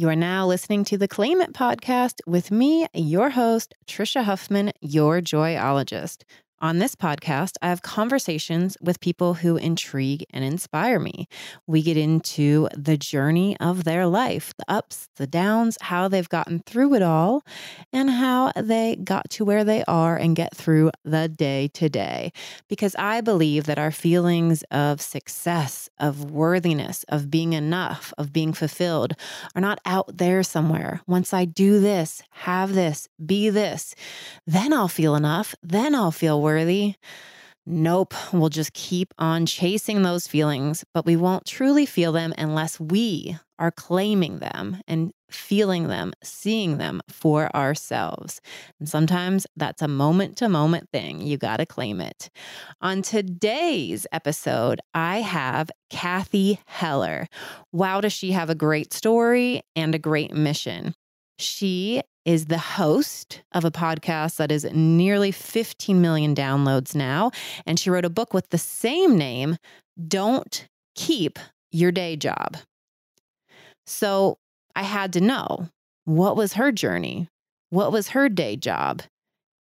You are now listening to the Claim It podcast with me, your host, Trisha Huffman, your joyologist. On this podcast, I have conversations with people who intrigue and inspire me. We get into the journey of their life, the ups, the downs, how they've gotten through it all, and how they got to where they are and get through the day to day. Because I believe that our feelings of success, of worthiness, of being enough, of being fulfilled are not out there somewhere. Once I do this, have this, be this, then I'll feel enough, then I'll feel worthy. Nope, we'll just keep on chasing those feelings, but we won't truly feel them unless we are claiming them and feeling them, seeing them for ourselves. And sometimes that's a moment to moment thing. You got to claim it. On today's episode, I have Cathy Heller. Wow, does she have a great story and a great mission? She is the host of a podcast that is nearly 15 million downloads now. And she wrote a book with the same name, Don't Keep Your Day Job. So I had to know what was her journey? What was her day job?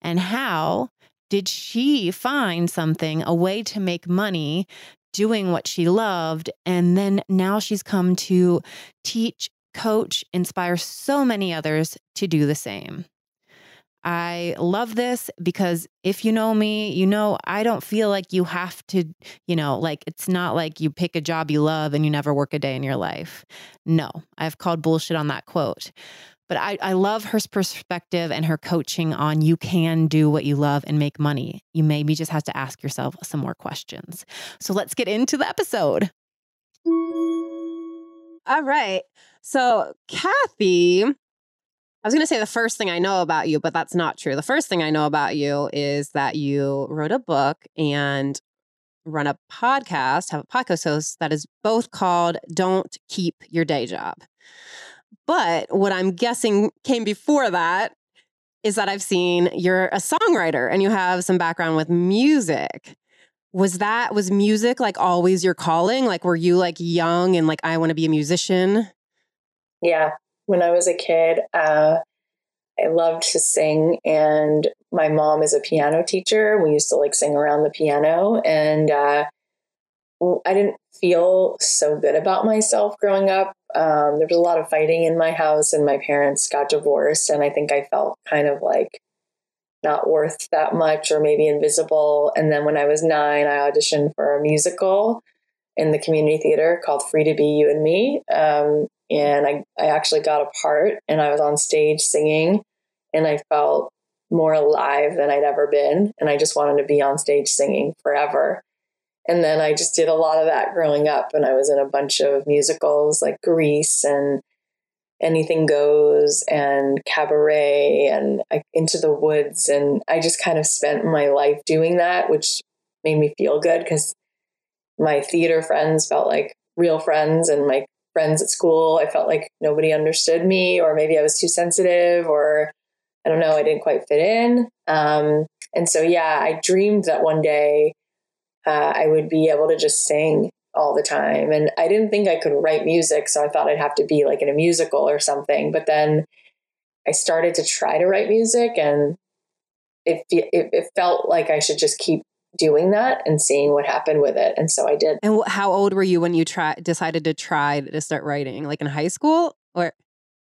And how did she find something, a way to make money doing what she loved? And then now she's come to teach coach, inspire so many others to do the same. I love this because if you know me, you know I don't feel like you have to, you know, like it's not like you pick a job you love and you never work a day in your life. No, I've called bullshit on that quote. But I, I love her perspective and her coaching on you can do what you love and make money. You maybe just have to ask yourself some more questions. So let's get into the episode. All right. So, Cathy, I was going to say the first thing I know about you, but that's not true. The first thing I know about you is that you wrote a book and run a podcast, have a podcast host that is both called Don't Keep Your Day Job. But what I'm guessing came before that is that I've seen you're a songwriter and you have some background with music was that was music like always your calling? Like were you like young and like i want to be a musician? Yeah. When i was a kid uh, i loved to sing and my mom is a piano teacher we used to like sing around the piano and uh, i didn't feel so good about myself growing up. Um, there was a lot of fighting in my house and my parents got divorced and i think i felt kind of like not worth that much or maybe invisible. And then when I was nine, I auditioned for a musical in the community theater called Free to Be You and Me. Um, and I, I actually got a part and I was on stage singing and I felt more alive than I'd ever been. And I just wanted to be on stage singing forever. And then I just did a lot of that growing up. And I was in a bunch of musicals like Grease and anything goes and cabaret and into the woods. And i just kind of spent my life doing that which made me feel good because my theater friends felt like real friends and my friends at school i felt like nobody understood me or maybe i was too sensitive or i don't know i didn't quite fit in. Um, and so yeah i dreamed that one day uh, i would be able to just sing all the time. And I didn't think I could write music, so I thought I'd have to be like in a musical or something. But then I started to try to write music, and it it, it felt like I should just keep doing that and seeing what happened with it. And so I did. And how old were you when you try decided to try to start writing? Like in high school or?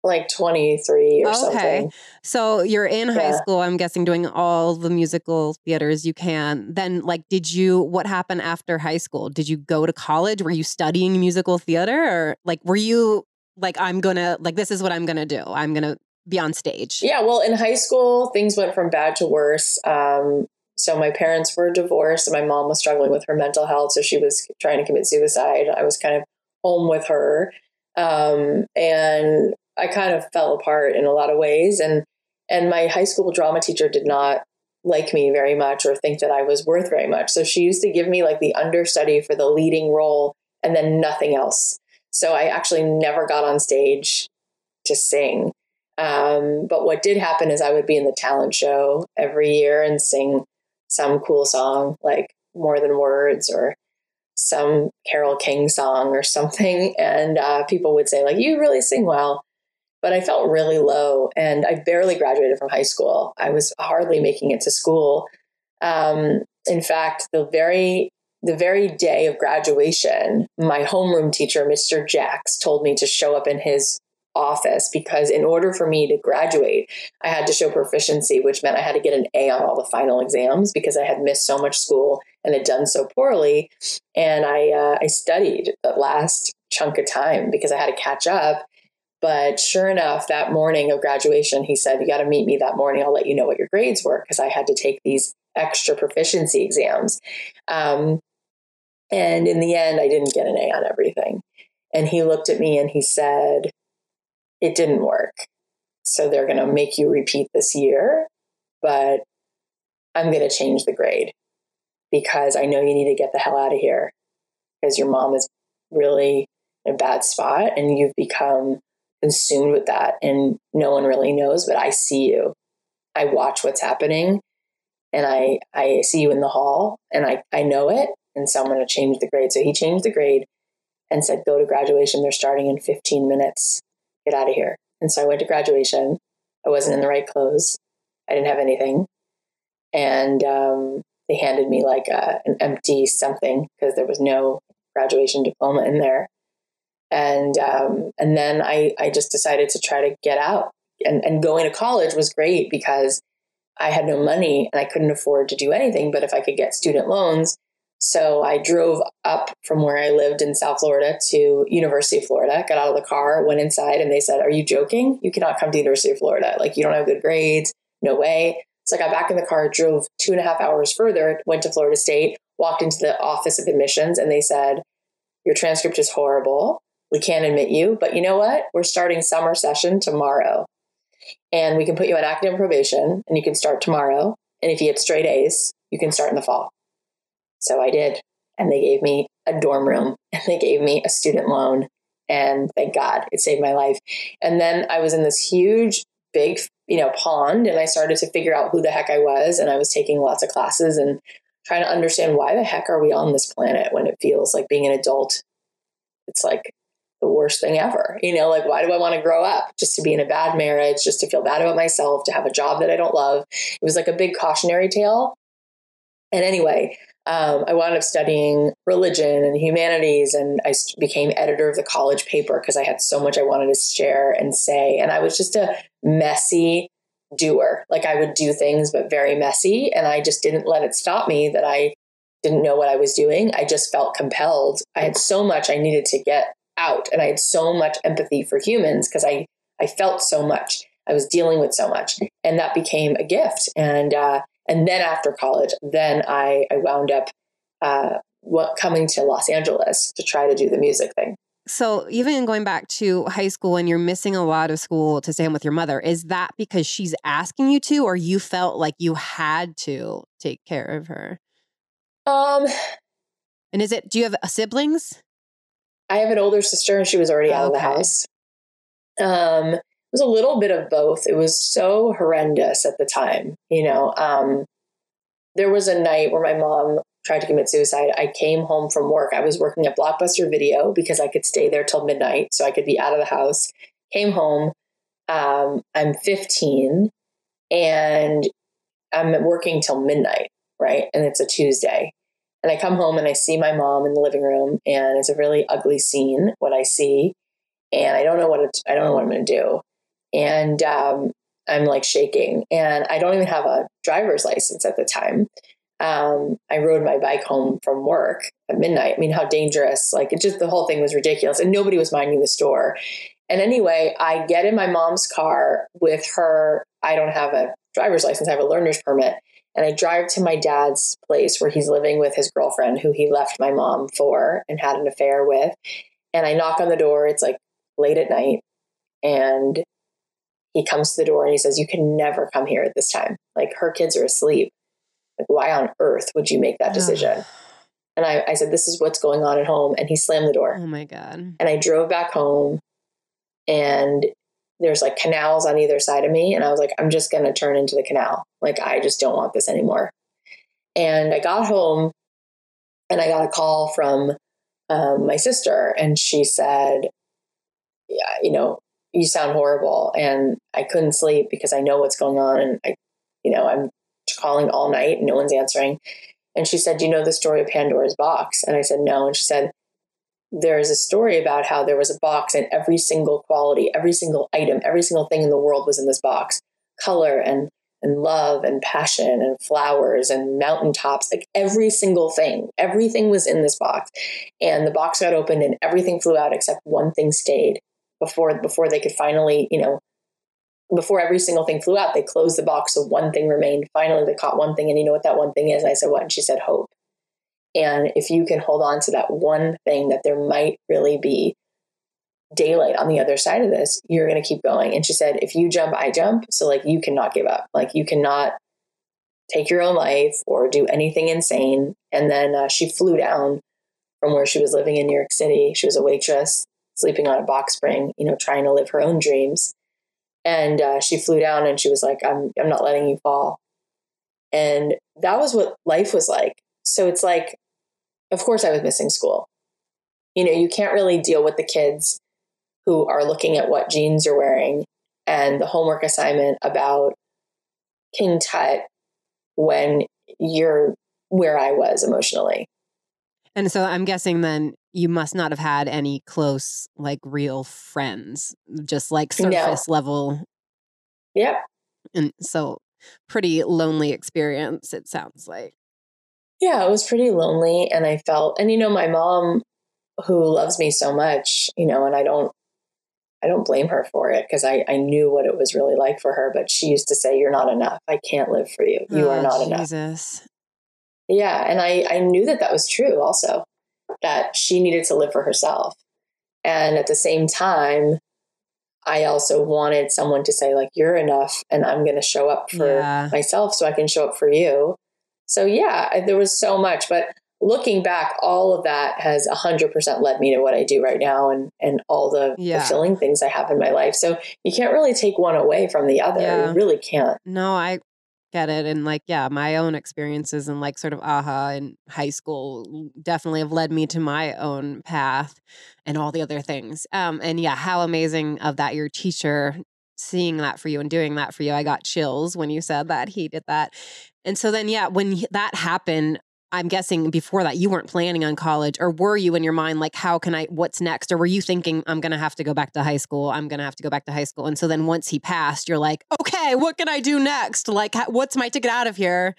Like 23 or okay. something. So you're in high yeah. school, I'm guessing, doing all the musical theaters you can. Then, like, did you, what happened after high school? Did you go to college? Were you studying musical theater? Or, like, were you like, I'm gonna, like, this is what I'm gonna do? I'm gonna be on stage? Yeah. Well, in high school, things went from bad to worse. Um, so my parents were divorced and my mom was struggling with her mental health. So she was trying to commit suicide. I was kind of home with her. Um, and I kind of fell apart in a lot of ways. And and my high school drama teacher did not like me very much or think that I was worth very much. So she used to give me like the understudy for the leading role and then nothing else. So I actually never got on stage to sing. Um, but what did happen is I would be in the talent show every year and sing some cool song like More Than Words or some Carole King song or something. And uh, people would say, like, you really sing well. But I felt really low and I barely graduated from high school. I was hardly making it to school. Um, in fact, the very the very day of graduation, my homeroom teacher, Mr. Jacks, told me to show up in his office because in order for me to graduate, I had to show proficiency, which meant I had to get an A on all the final exams because I had missed so much school and had done so poorly. And I uh, I studied the last chunk of time because I had to catch up. But sure enough, that morning of graduation, he said, You got to meet me that morning. I'll let you know what your grades were because I had to take these extra proficiency exams. Um, and in the end, I didn't get an A on everything. And he looked at me and he said, It didn't work. So they're going to make you repeat this year, but I'm going to change the grade because I know you need to get the hell out of here because your mom is really in a bad spot and you've become consumed with that and no one really knows but i see you. I watch what's happening and i i see you in the hall and i i know it and so i'm going to change the grade. So he changed the grade and said go to graduation. They're starting in 15 minutes. Get out of here. And so i went to graduation. I wasn't in the right clothes. I didn't have anything. And um, they handed me like a, an empty something because there was no graduation diploma in there and um, and then I I just decided to try to get out. And and going to college was great because I had no money and I couldn't afford to do anything but if I could get student loans. So I drove up from where I lived in South Florida to University of Florida got out of the car went inside and they said are you joking? You cannot come to University of Florida. Like you don't have good grades. No way. So I got back in the car drove two and a half hours further went to Florida State walked into the office of admissions and they said your transcript is horrible we can't admit you, but you know what? We're starting summer session tomorrow. And we can put you on academic probation and you can start tomorrow. And if you get straight A's, you can start in the fall. So I did. And they gave me a dorm room and they gave me a student loan. And thank God it saved my life. And then I was in this huge, big, you know, pond and I started to figure out who the heck I was. And I was taking lots of classes and trying to understand why the heck are we on this planet when it feels like being an adult? It's like the worst thing ever. You know, like, why do I want to grow up? Just to be in a bad marriage, just to feel bad about myself, to have a job that I don't love. It was like a big cautionary tale. And anyway, um, I wound up studying religion and humanities, and I became editor of the college paper because I had so much I wanted to share and say. And I was just a messy doer. Like I would do things, but very messy. And I just didn't let it stop me that I didn't know what I was doing. I just felt compelled. I had so much I needed to get out and I had so much empathy for humans because I I felt so much. I was dealing with so much and that became a gift and uh, and then after college then I I wound up uh, what coming to Los Angeles to try to do the music thing. So even going back to high school and you're missing a lot of school to stay home with your mother, is that because she's asking you to or you felt like you had to take care of her? Um and is it do you have siblings? I have an older sister and she was already out okay. of the house. Um, it was a little bit of both. It was so horrendous at the time. You know, um, there was a night where my mom tried to commit suicide. I came home from work. I was working at Blockbuster Video because I could stay there till midnight, so I could be out of the house. Came home. Um, I'm 15 and I'm working till midnight, right? And it's a Tuesday. And I come home and I see my mom in the living room, and it's a really ugly scene. What I see, and I don't know what I don't know what I'm going to do, and um, I'm like shaking, and I don't even have a driver's license at the time. Um, I rode my bike home from work at midnight. I mean, how dangerous! Like it just the whole thing was ridiculous, and nobody was minding the store. And anyway, I get in my mom's car with her. I don't have a driver's license. I have a learner's permit and I drive to my dad's place where he's living with his girlfriend, who he left my mom for and had an affair with. And I knock on the door. It's like late at night. And he comes to the door and he says, You can never come here at this time. Like her kids are asleep. Like, why on earth would you make that decision? and I, I said, This is what's going on at home. And he slammed the door. Oh my God. And I drove back home and there's like canals on either side of me. And I was like, I'm just going to turn into the canal. Like, I just don't want this anymore. And I got home and I got a call from um, my sister, and she said, Yeah, you know, you sound horrible. And I couldn't sleep because I know what's going on. And I, you know, I'm calling all night and no one's answering. And she said, you know the story of Pandora's box? And I said, No. And she said, There's a story about how there was a box and every single quality, every single item, every single thing in the world was in this box. Color and and love and passion and flowers and mountaintops like every single thing everything was in this box. And the box got opened and everything flew out except one thing stayed before before they could finally you know before every single thing flew out they closed the box so one thing remained. Finally they caught one thing and you know what that one thing is? I said what? And she said hope and if you can hold on to that one thing that there might really be daylight on the other side of this, you're going to keep going. And she said, if you jump, I jump. So, like, you cannot give up. Like, you cannot take your own life or do anything insane. And then uh, she flew down from where she was living in New York City. She was a waitress, sleeping on a box spring, you know, trying to live her own dreams. And uh, she flew down and she was like, I'm, I'm not letting you fall. And that was what life was like. So it's like, of course, I was missing school. You know, you can't really deal with the kids who are looking at what jeans you're wearing and the homework assignment about King Tut when you're where I was emotionally. And so I'm guessing then you must not have had any close, like real friends, just like surface no. level. Yep. And so pretty lonely experience, it sounds like. Yeah, it was pretty lonely. And I felt, and you know, my mom, who loves me so much, you know, and I don't I don't blame her for it because I, I knew what it was really like for her. But she used to say, You're not enough. I can't live for you. You oh, are not Jesus. enough. Yeah. And I, I knew that that was true also, that she needed to live for herself. And at the same time, I also wanted someone to say, like, you're enough and I'm going to show up for yeah. myself so I can show up for you. So, yeah, there was so much. But looking back, all of that has 100% led me to what I do right now and, and all the yeah. fulfilling things I have in my life. So you can't really take one away from the other. Yeah. You really can't. No, I get it. And like, yeah, my own experiences and like sort of aha in high school definitely have led me to my own path and all the other things. Um, and yeah, how amazing of that your teacher seeing that for you and doing that for you. I got chills when you said that he did that. And so then, yeah, when that happened, I'm guessing before that you weren't planning on college, or were you in your mind like, how can I, what's next? Or were you thinking, I'm going to have to go back to high school? I'm going to have to go back to high school. And so then once he passed, you're like, okay, what can I do next? Like, what's my ticket out of here?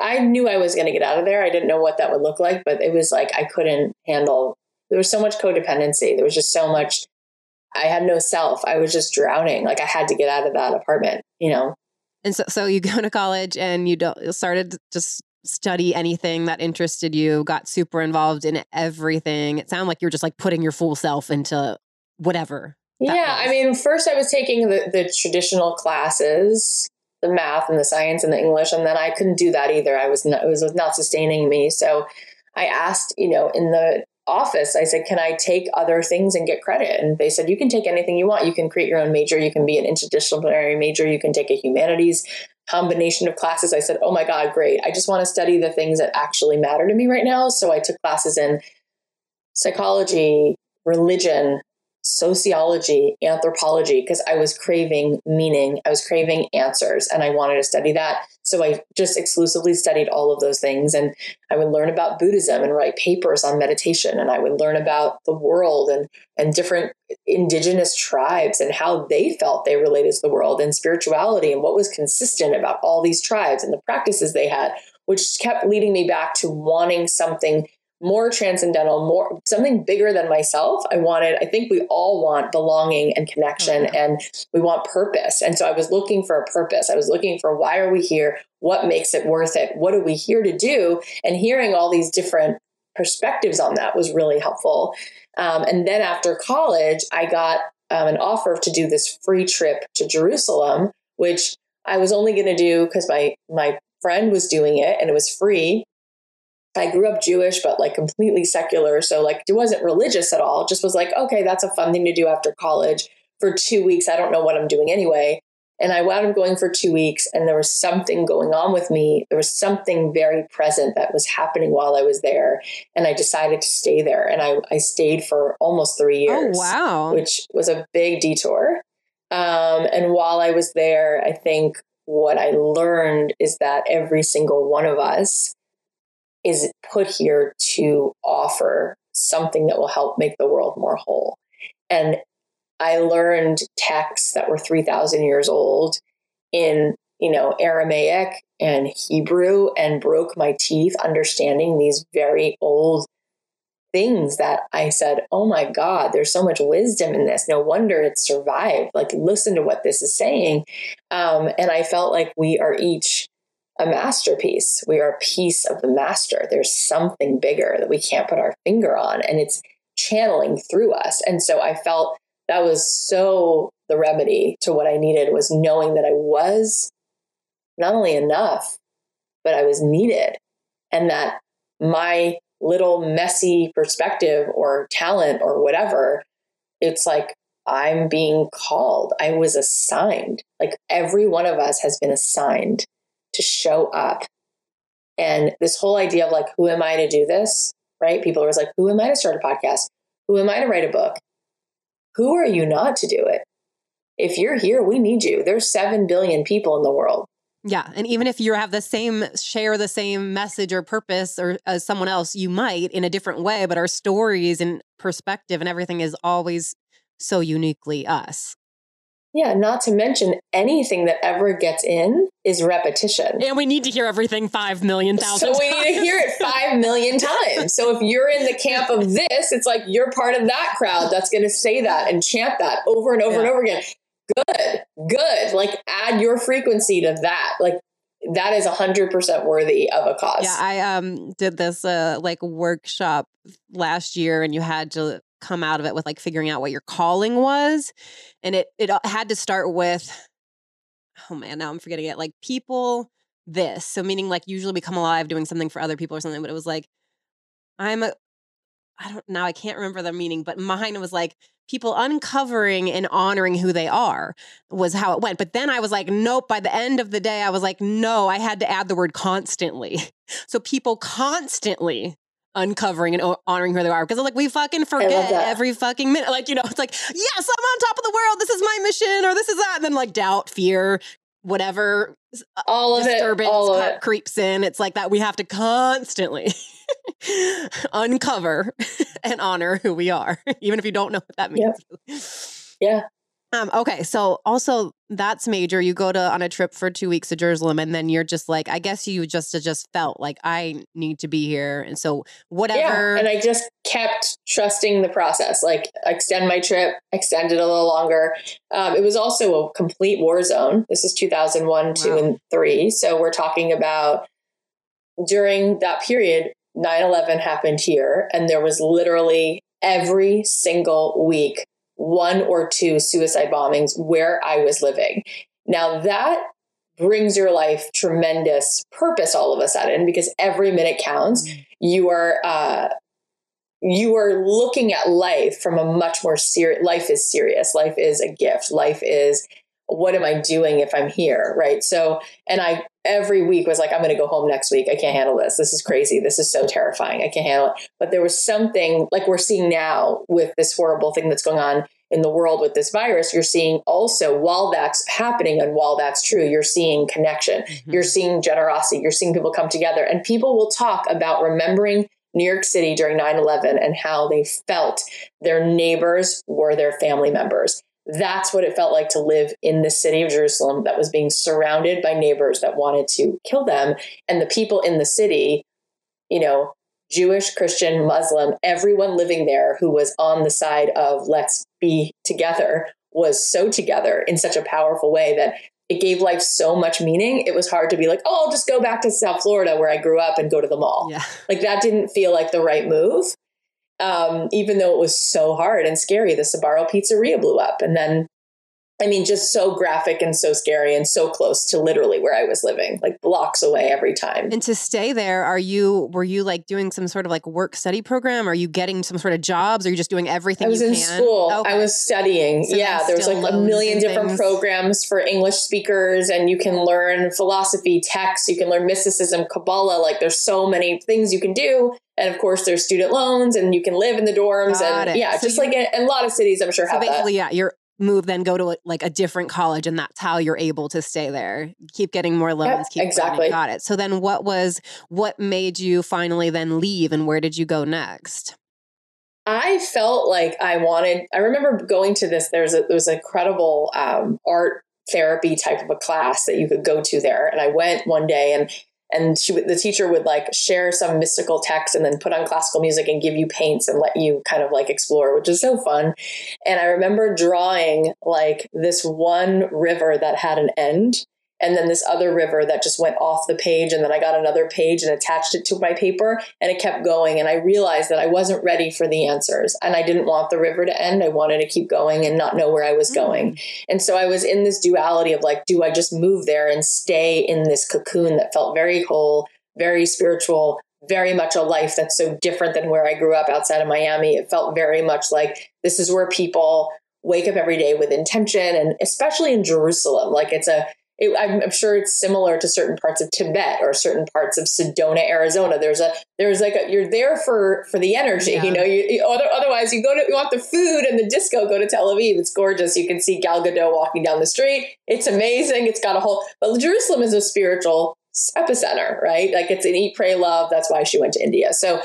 I knew I was going to get out of there. I didn't know what that would look like, but it was like I couldn't handle, there was so much codependency. There was just so much, I had no self. I was just drowning. Like I had to get out of that apartment, you know? And so, so you go to college and you don't started just study anything that interested you, got super involved in everything. It sounded like you were just like putting your full self into whatever. Yeah. Was. I mean, first I was taking the, the traditional classes, the math and the science and the English, and then I couldn't do that either. I was not, it was not sustaining me. So I asked, you know, in the office, I said, can I take other things and get credit? And they said, you can take anything you want. You can create your own major. You can be an interdisciplinary major. You can take a humanities combination of classes. I said, oh my God, great. I just want to study the things that actually matter to me right now. So I took classes in psychology, religion, sociology, anthropology, because I was craving meaning. I was craving answers and I wanted to study that. So I just exclusively studied all of those things. And I would learn about Buddhism and write papers on meditation. And I would learn about the world and, and different indigenous tribes and how they felt they related to the world and spirituality and what was consistent about all these tribes and the practices they had, which kept leading me back to wanting something more transcendental, more something bigger than myself. I wanted, I think we all want belonging and connection mm-hmm. and we want purpose. And so I was looking for a purpose. I was looking for why are we here? What makes it worth it? What are we here to do? And hearing all these different perspectives on that was really helpful. Um, and then after college, I got um, an offer to do this free trip to Jerusalem, which I was only going to do because my my friend was doing it and it was free. I grew up Jewish, but like completely secular. So like it wasn't religious at all. It just was like, okay, that's a fun thing to do after college for two weeks. I don't know what I'm doing anyway. And I wound up going for two weeks, and there was something going on with me. There was something very present that was happening while I was there. And I decided to stay there. And I, I stayed for almost three years, wow. which was a big detour. Um, and while I was there, I think what I learned is that every single one of us is put here to offer something that will help make the world more whole. And I learned texts that were 3,000 years old in, you know, Aramaic and Hebrew and broke my teeth understanding these very old things that I said, oh my God, there's so much wisdom in this. No wonder it survived. Like, listen to what this is saying. Um, and I felt like we are each a masterpiece. We are a piece of the master. There's something bigger that we can't put our finger on, and it's channeling through us. And so I felt that was so the remedy to what I needed was knowing that I was not only enough, but I was needed, and that my little messy perspective or talent or whatever, it's like I'm being called. I was assigned. Like every one of us has been assigned to show up. And this whole idea of like, who am I to do this? Right? People are always like, who am I to start a podcast? Who am I to write a book? Who are you not to do it? If you're here, we need you. There's 7 billion people in the world. Yeah, and even if you have the same share the same message or purpose or as someone else, you might in a different way, but our stories and perspective and everything is always so uniquely us. Yeah, not to mention anything that ever gets in is repetition. And we need to hear everything 5 million thousand So we need to hear it 5 million times. So if you're in the camp of this, it's like you're part of that crowd that's going to say that and chant that over and over and over again. Good, good. Like add your frequency to that. Like that is 100% worthy of a cause. Yeah, I um did this uh like workshop last year and you had to come out of it with like figuring out what your calling was and it it uh, had to start with oh man, now I'm forgetting it. Like people this. So meaning like usually we come alive doing something for other people or something, but it was like I'm a I don't now I can't remember the meaning, but mine was like people uncovering and honoring who they are was how it went. But then I was like, nope, by the end of the day, I was like, no, I had to add the word constantly. So people constantly uncovering and o- honoring who they are because like we fucking forget every fucking minute like you know it's like yes i'm on top of the world this is my mission or this is that and then like doubt fear whatever uh, all of it. disturbance All of it. creeps in it's like that we have to constantly uncover and honor who we are even if you don't know what that means Yeah. Um, okay, so also that's major. You go to on a trip for two weeks to Jerusalem, and then you're just like, I guess you just just felt like I need to be here, and so whatever. Yeah, and I just kept trusting the process. Like extend my trip, extend it a little longer. Um, it was also a complete war zone. This is 2001, two, and three. So we're talking about during that period, 9/11 happened here, and there was literally every single week one or two suicide bombings where I was living. Now that brings your life tremendous purpose all of a sudden because every minute counts. You are uh, you are looking at life from a much more serious life is serious. Life is a gift. Life is what am i doing if i'm here right? So and i every week was like i'm going to go home next week. I can't handle this. This is crazy. This is so terrifying. I can't handle it. But there was something like we're seeing now with this horrible thing that's going on in the world with this virus you're seeing also while that's happening and while that's true you're seeing connection. Mhm. you're seeing generosity. You're seeing people come together. And people will talk about remembering New York City during 9 11 and how they felt their neighbors were their family members. That's what it felt like to live in the city of Jerusalem that was being surrounded by neighbors that wanted to kill them. And the people in the city, you know, Jewish, Christian, Muslim, everyone living there who was on the side of let's be together was so together in such a powerful way that it gave life so much meaning. It was hard to be like, oh, I'll just go back to South Florida where I grew up and go to the mall. yeah, Like that didn't feel like the right move. Um, even though it was so hard and scary, the Sbarro pizzeria blew up. And then I mean, just so graphic and so scary and so close to literally where I was living, like blocks away every time. And to stay there, are you were you like doing some sort of like work study program? Are you getting some sort of jobs? Are you just doing everything? I was in can? school. Okay. I was studying. So yeah, there was like a million different things. programs for English speakers, and you can learn philosophy, text, you can learn mysticism, Kabbalah. Like there's so many things you can do. And of course, there's student loans, and you can live in the dorms, Got and it. yeah, so just like in, in, a lot of cities, I'm sure. So basically, that. yeah, you're move then go to like a different college and that's how you're able to stay there keep getting more loans yep, keep exactly got it so then what was what made you finally then leave and where did you go next I felt like I wanted. I remember going to this. There's a there was a credible um, art therapy type of a class that you could go to there, and I went one day, and and she the teacher would like share some mystical text and then put on classical music and give you paints and let you kind of like explore which is so fun. And i remember drawing like this one river that had an end and then this other river that just went off the page and then i got another page and attached it to my paper and it kept going and i realized that i wasn't ready for the answers and i didn't want the river to end. I wanted to keep going and not know where i was mm. going. And so i was in this duality of like do i just move there and stay in this cocoon that felt very whole very spiritual very much a life that's so different than where i grew up outside of miami? It felt very much like this is where people wake up every day with intention and especially in jerusalem like it's a it, I'm, I'm, sure it's similar to certain parts of Tibet or certain parts of Sedona, Arizona. There's a there's like a, you're there for for the energy. Yeah. You know, you, you, otherwise you go to you want the food and the disco. Go to Tel Aviv. It's gorgeous. You can see Gal Gadot walking down the street. It's amazing. It's got a whole. But Jerusalem is a spiritual epicenter, right? Like it's an eat, pray, love. That's why she went to India. So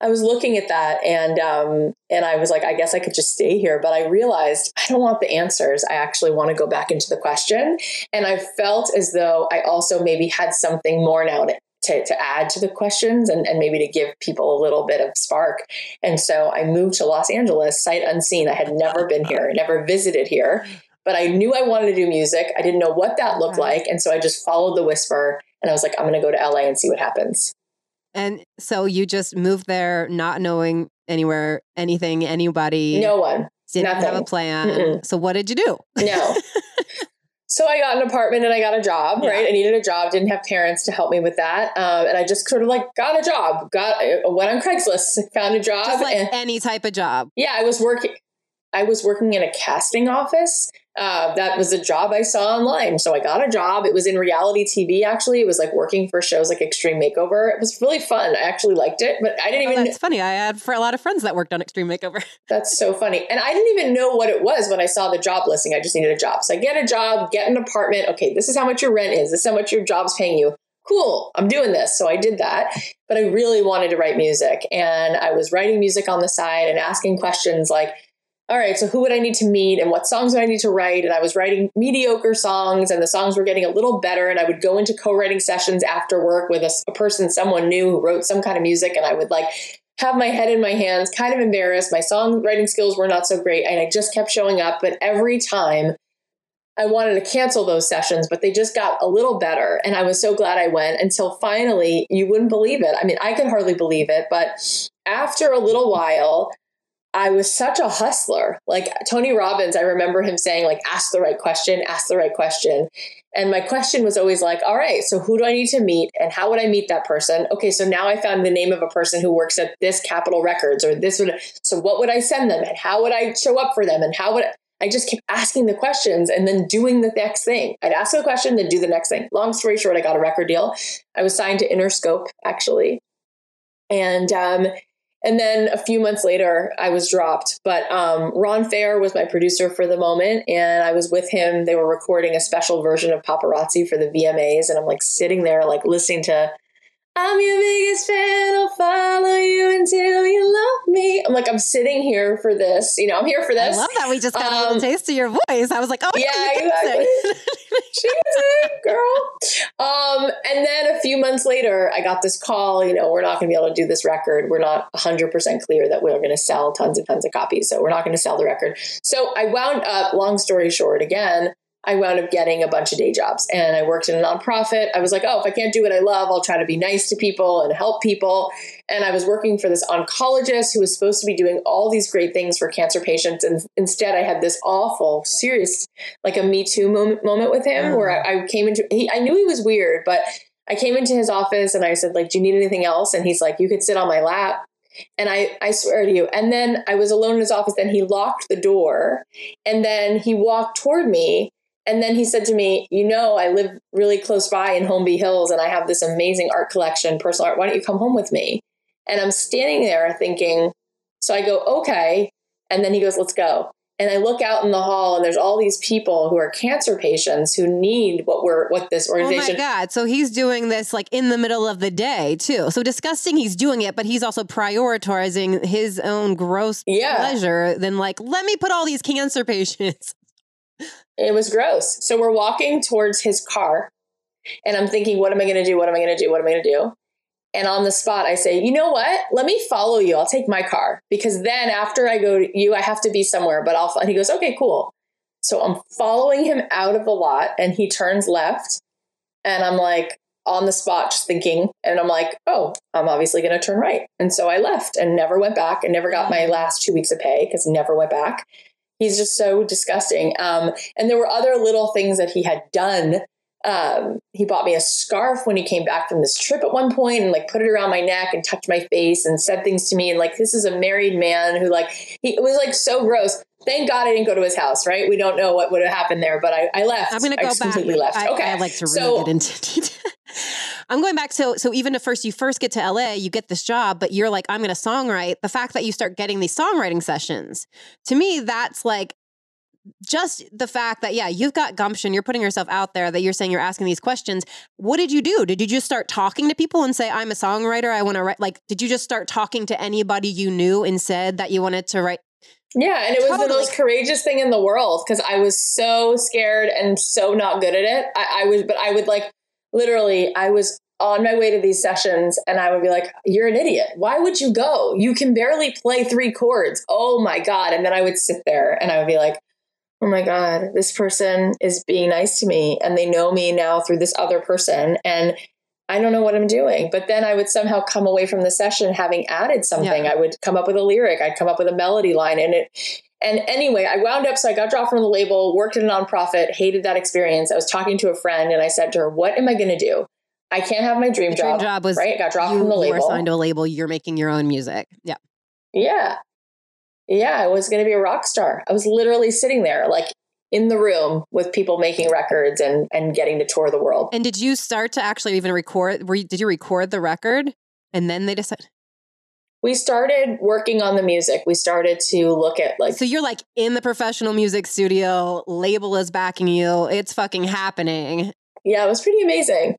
I was looking at that and um, and I was like, I guess I could just stay here. But I realized I don't want the answers. I actually want to go back into the question. And I felt as though I also maybe had something more now to, to, to add to the questions and, and maybe to give people a little bit of spark. And so I moved to Los Angeles, sight unseen. I had never been here, never visited here, but I knew I wanted to do music. I didn't know what that looked like. And so I just followed the whisper and I was like, I'm going to go to LA and see what happens. And so you just moved there not knowing anywhere, anything, anybody. No one. Didn't Nothing. have a plan. Mm-mm. So what did you do? No. so I got an apartment and I got a job, yeah. right? I needed a job, didn't have parents to help me with that. Um, and I just sort of like got a job, got uh, went on Craigslist, found a job. Just like and, any type of job. Yeah, I was working I was working in a casting office. Uh, that was a job I saw online. So I got a job. It was in reality TV, actually. It was like working for shows like Extreme Makeover. It was really fun. I actually liked it, but I didn't oh, even. That's funny. I had for a lot of friends that worked on Extreme Makeover. That's so funny. And I didn't even know what it was when I saw the job listing. I just needed a job. So I get a job, get an apartment. Okay, this is how much your rent is. This is how much your job's paying you. Cool, I'm doing this. So I did that. But I really wanted to write music. And I was writing music on the side and asking questions like, all right, so who would I need to meet and what songs do I need to write? And I was writing mediocre songs and the songs were getting a little better. And I would go into co writing sessions after work with a, a, person someone knew who wrote some kind of music. And I would like have my head in my hands, kind of embarrassed. My songwriting skills were not so great. And I just kept showing up. But every time I wanted to cancel those sessions, but they just got a little better. And I was so glad I went until finally, you wouldn't believe it. I mean, I could hardly believe it. But after a little while, I was such a hustler. Like Tony Robbins, I remember him saying, like, ask the right question, ask the right question. And my question was always like, all right, so who do I need to meet and how would I meet that person? Okay, so now I found the name of a person who works at this Capitol Records or this would, so what would I send them and how would I show up for them and how would I, I just kept asking the questions and then doing the next thing. I'd ask a question, then do the next thing. Long story short, I got a record deal. I was signed to Interscope actually. And um, and then a few months later, I was dropped. But um, Ron Fair was my producer for the moment, and I was with him. They were recording a special version of Paparazzi for the VMAs, and I'm like sitting there, like listening to I'm your biggest fan. I'll follow you until you love me. I'm like, I'm sitting here for this. You know, I'm here for this. I love that we just got um, a little taste of your voice. I was like, oh yeah, exactly. She's it, girl. Um, and then a few months later, I got this call. You know, we're not going to be able to do this record. We're not 100 percent clear that we're going to sell tons and tons of copies. So we're not going to sell the record. So I wound up. Long story short, again, I wound up getting a bunch of day jobs and I worked in a nonprofit. I was like, oh, if I can't do what I love, I'll try to be nice to people and help people. And I was working for this oncologist who was supposed to be doing all these great things for cancer patients. And instead, I had this awful, serious, like a Me Too moment, moment with him where oh. I, I came into, he, I knew he was weird, but I came into his office and I said, like, do you need anything else? And he's like, you could sit on my lap. And I, I swear to you. And then I was alone in his office. Then he locked the door and then he walked toward me and then he said to me, You know, I live really close by in Holmby Hills and I have this amazing art collection, personal art. Why don't you come home with me? And I'm standing there thinking, So I go, Okay. And then he goes, Let's go. And I look out in the hall and there's all these people who are cancer patients who need what we're what this organization Oh my god. So he's doing this like in the middle of the day too. So disgusting he's doing it, but he's also prioritizing his own gross yeah. pleasure than like, let me put all these cancer patients it was gross. So we're walking towards his car, and I'm thinking, what am I going to do? What am I going to do? What am I going to do? And on the spot, I say, you know what? Let me follow you. I'll take my car because then after I go to you, I have to be somewhere, but I'll. And he goes, okay, cool. So I'm following him out of the lot, and he turns left, and I'm like on the spot, just thinking, and I'm like, oh, I'm obviously going to turn right. And so I left and never went back, and never got my last two weeks of pay because never went back he's just so disgusting. Um, and there were other little things that he had done. Um, he bought me a scarf when he came back from this trip at one point and like put it around my neck and touched my face and said things to me. And like, this is a married man who like, he it was like so gross. Thank God I didn't go to his house, right? We don't know what would have happened there, but I, I left. I'm going to go I back. completely left. I, okay. I like to really so, get into detail. I'm going back to so even at first you first get to LA, you get this job, but you're like, I'm going to songwrite. The fact that you start getting these songwriting sessions, to me, that's like just the fact that yeah you've got gumption you're putting yourself out there that you're saying you're asking these questions what did you do did you just start talking to people and say i'm a songwriter i want to write like did you just start talking to anybody you knew and said that you wanted to write yeah and it was totally. the most courageous thing in the world because i was so scared and so not good at it I, I was but i would like literally i was on my way to these sessions and I would be like, You're an idiot. Why would you go? You can barely play three chords. Oh my God. And then I would sit there and I would be like, oh my God, this person is being nice to me and they know me now through this other person. And I don't know what I'm doing. But then I would somehow come away from the session having added something. Yeah. I would come up with a lyric, I'd come up with a melody line and it and anyway, I wound up so I got dropped from the label, worked at a nonprofit, hated that experience. I was talking to a friend and I said to her, What am I gonna do? I can't have my dream, job. dream job. job was right. Got dropped you, from the label. You were signed to a label. You're making your own music. Yeah. Yeah. Yeah. I was going to be a rock star. I was literally sitting there, like in the room with people making records and and getting to tour the world. And did you start to actually even record? Were you, did you record the record and then they decided? We started working on the music. We started to look at like. So you're like in the professional music studio. Label is backing you. It's fucking happening. Yeah, it was pretty amazing.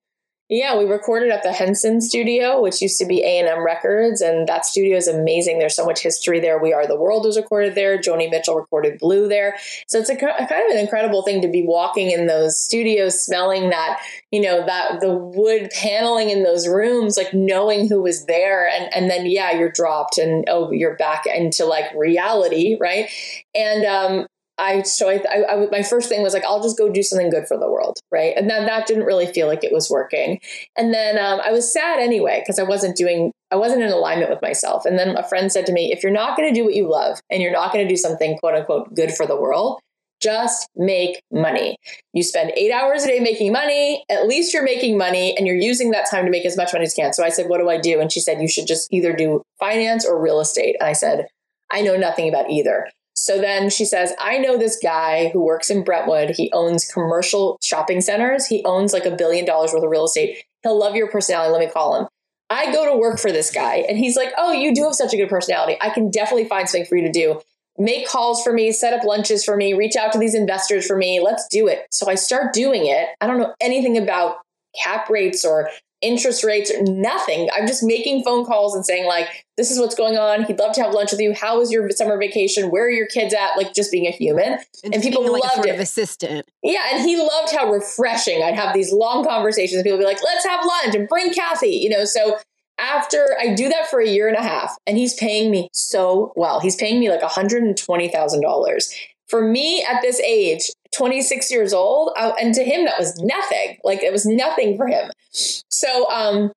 Yeah, we recorded at the Henson Studio, which used to be A and M Records, and that studio is amazing. There's so much history there. We Are the World was recorded there. Joni Mitchell recorded Blue there. So it's a, a, kind of an incredible thing to be walking in those studios, smelling that, you know, that the wood paneling in those rooms, like knowing who was there, and and then yeah, you're dropped, and oh, you're back into like reality, right? And um, I so I, I, I, my first thing was like I'll just go do something good for the world, right? And then that didn't really feel like it was working. And then um, I was sad anyway because I wasn't doing I wasn't in alignment with myself. And then a friend said to me, if you're not going to do what you love and you're not going to do something quote unquote good for the world, just make money. You spend eight hours a day making money. At least you're making money and you're using that time to make as much money as you can. So I said, what do I do? And she said, you should just either do finance or real estate. And I said, I know nothing about either. So then she says, I know this guy who works in Brentwood. He owns commercial shopping centers. He owns like a billion dollars worth of real estate. He'll love your personality. Let me call him. I go to work for this guy and he's like, Oh, you do have such a good personality. I can definitely find something for you to do. Make calls for me, set up lunches for me, reach out to these investors for me. Let's do it. So I start doing it. I don't know anything about cap rates or interest rates or nothing. I'm just making phone calls and saying, like, this is what's going on. He'd love to have lunch with you. How was your summer vacation? Where are your kids at? Like just being a human. And, and people like loved it. Of assistant. Yeah. And he loved how refreshing I'd have these long conversations and people would be like, let's have lunch and bring Cathy, you know. So after I do that for a year and a half, and he's paying me so well. He's paying me like $120,000. For me at this age, 26 years old. I, and to him, that was nothing. Like it was nothing for him. So um,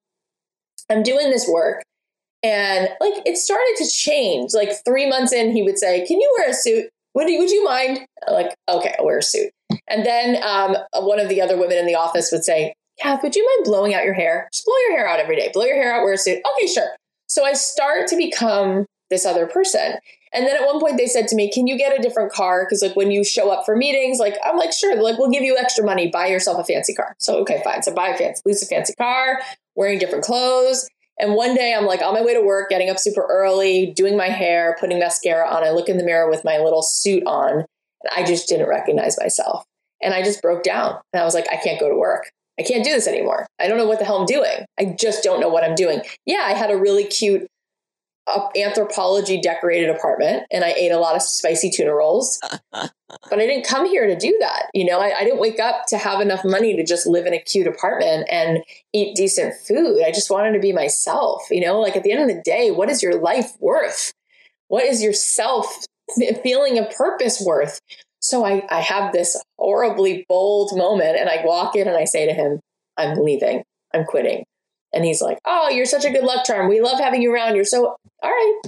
I'm doing this work and like it started to change. Like three months in, he would say, Can you wear a suit? Would you, would you mind? I'm like, okay, I'll wear a suit. And then um, one of the other women in the office would say, Cath, would you mind blowing out your hair? Just blow your hair out every day. Blow your hair out, wear a suit. Okay, sure. So I start to become this other person. And then at one point they said to me, Can you get a different car? Because like when you show up for meetings, like I'm like, sure, like we'll give you extra money, buy yourself a fancy car. So okay, fine. So buy a fancy, lease a fancy car, wearing different clothes. And one day I'm like on my way to work, getting up super early, doing my hair, putting mascara on. I look in the mirror with my little suit on, and I just didn't recognize myself. And I just broke down. And I was like, I can't go to work. I can't do this anymore. I don't know what the hell I'm doing. I just don't know what I'm doing. Yeah, I had a really cute Anthropologie decorated apartment and I ate a lot of spicy tuna rolls. but I didn't come here to do that. You know, I, I, didn't wake up to have enough money to just live in a cute apartment and eat decent food. I just wanted to be myself. You know, like at the end of the day, what is your life worth? What is your self feeling of purpose worth? So I, I have this horribly bold moment and I walk in and I say to him, I'm leaving. I'm quitting. And he's like, Oh, you're such a good luck charm. We love having you around. You're so, all right,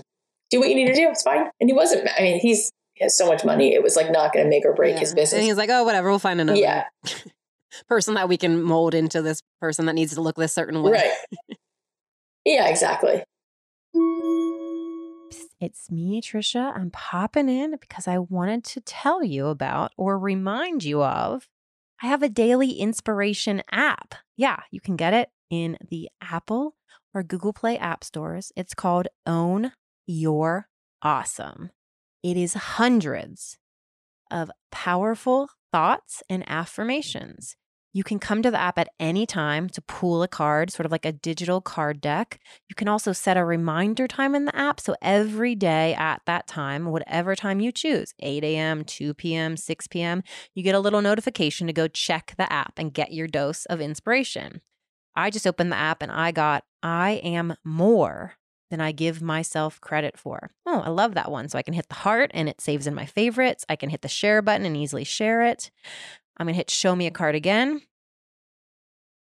do what you need to do. It's fine. And he wasn't, I mean, he's, he has so much money. It was like not going to make or break yeah. his business. And he's like, Oh, whatever. We'll find another yeah. person that we can mold into this person that needs to look this certain way. Right. yeah, exactly. It's me, Trisha. I'm popping in because I wanted to tell you about or remind you of I have a daily inspiration app. Yeah, you can get it in the Apple or Google Play app stores. It's called Own Your Awesome. It is hundreds of powerful thoughts and affirmations. You can come to the app at any time to pull a card, sort of like a digital card deck. You can also set a reminder time in the app. So every day at that time, whatever time you choose 8 a.m., 2 p.m., 6 p.m. you get a little notification to go check the app and get your dose of inspiration. I just opened the app and I got, I am more than I give myself credit for. Oh, I love that one. So I can hit the heart and it saves in my favorites. I can hit the share button and easily share it. I'm going to hit show me a card again.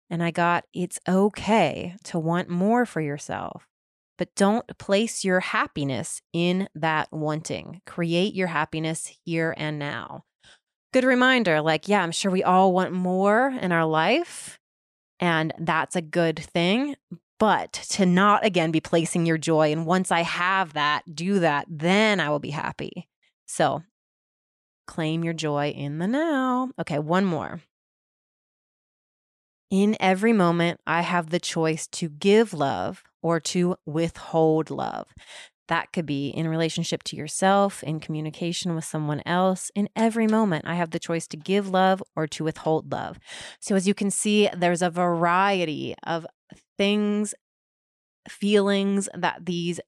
And I got, it's okay to want more for yourself, but don't place your happiness in that wanting. Create your happiness here and now. Good reminder like, yeah, I'm sure we all want more in our life. And that's a good thing. But to not again be placing your joy. And once I have that, do that, then I will be happy. So claim your joy in the now. Okay, one more. In every moment, I have the choice to give love or to withhold love. That could be in relationship to yourself, in communication with someone else. In every moment, I have the choice to give love or to withhold love. So, as you can see, there's a variety of things, feelings that these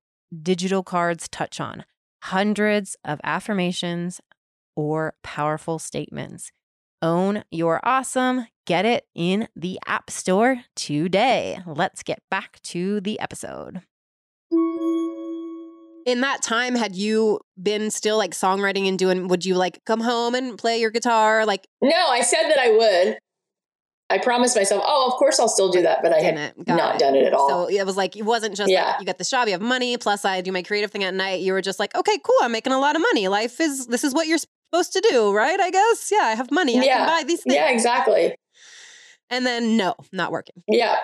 digital cards touch on hundreds of affirmations or powerful statements. Own your awesome. Get it in the App Store today. Let's get back to the episode in that time had you been still like songwriting and doing would you like come home and play your guitar? Like no i said that i would. I promised myself oh of course i'll still do that but i had not it. done it at all. So it was like it wasn't just yeah. like you got the job you have money plus i do my creative thing at night. You were just like okay cool i'm making a lot of money. Life is this is what you're supposed to do right i guess? Yeah i have money. I yeah. can buy these things. yeah exactly. And then no not working. Yeah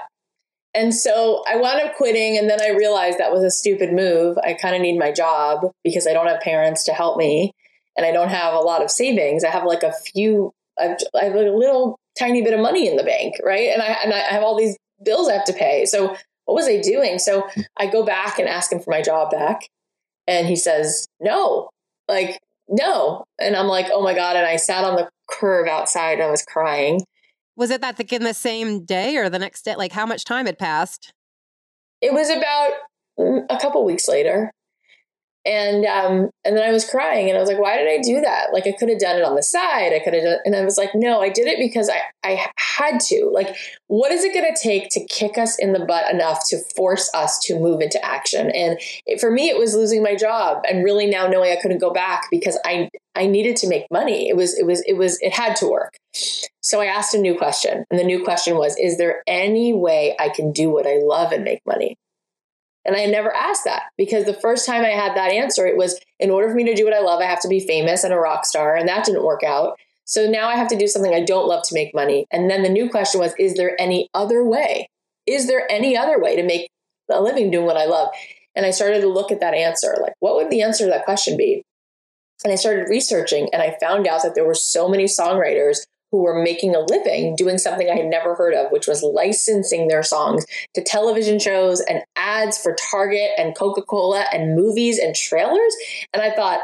and so I wound up quitting. And then I realized that was a stupid move. I kind of need my job because I don't have parents to help me and I don't have a lot of savings. I have like a few, I have a little tiny bit of money in the bank, right? And I, and I have all these bills I have to pay. So what was I doing? So I go back and ask him for my job back. And he says, no, like, no. And I'm like, oh my God. And I sat on the curb outside and I was crying. Was it that the, in the same day or the next day? Like how much time had passed? It was about a couple weeks later. And um, and then I was crying and I was like, why did I do that? Like I could have done it on the side. I could have done and I was like, no, I did it because I, I had to. Like, what is it gonna take to kick us in the butt enough to force us to move into action? And it, for me, it was losing my job and really now knowing I couldn't go back because I I needed to make money. It was, it was, it was, it had to work. So I asked a new question. And the new question was, is there any way I can do what I love and make money? And I never asked that because the first time I had that answer, it was in order for me to do what I love, I have to be famous and a rock star. And that didn't work out. So now I have to do something I don't love to make money. And then the new question was, is there any other way? Is there any other way to make a living doing what I love? And I started to look at that answer. Like, what would the answer to that question be? And I started researching and I found out that there were so many songwriters who were making a living doing something I had never heard of, which was licensing their songs to television shows and ads for Target and Coca Cola and movies and trailers. And I thought,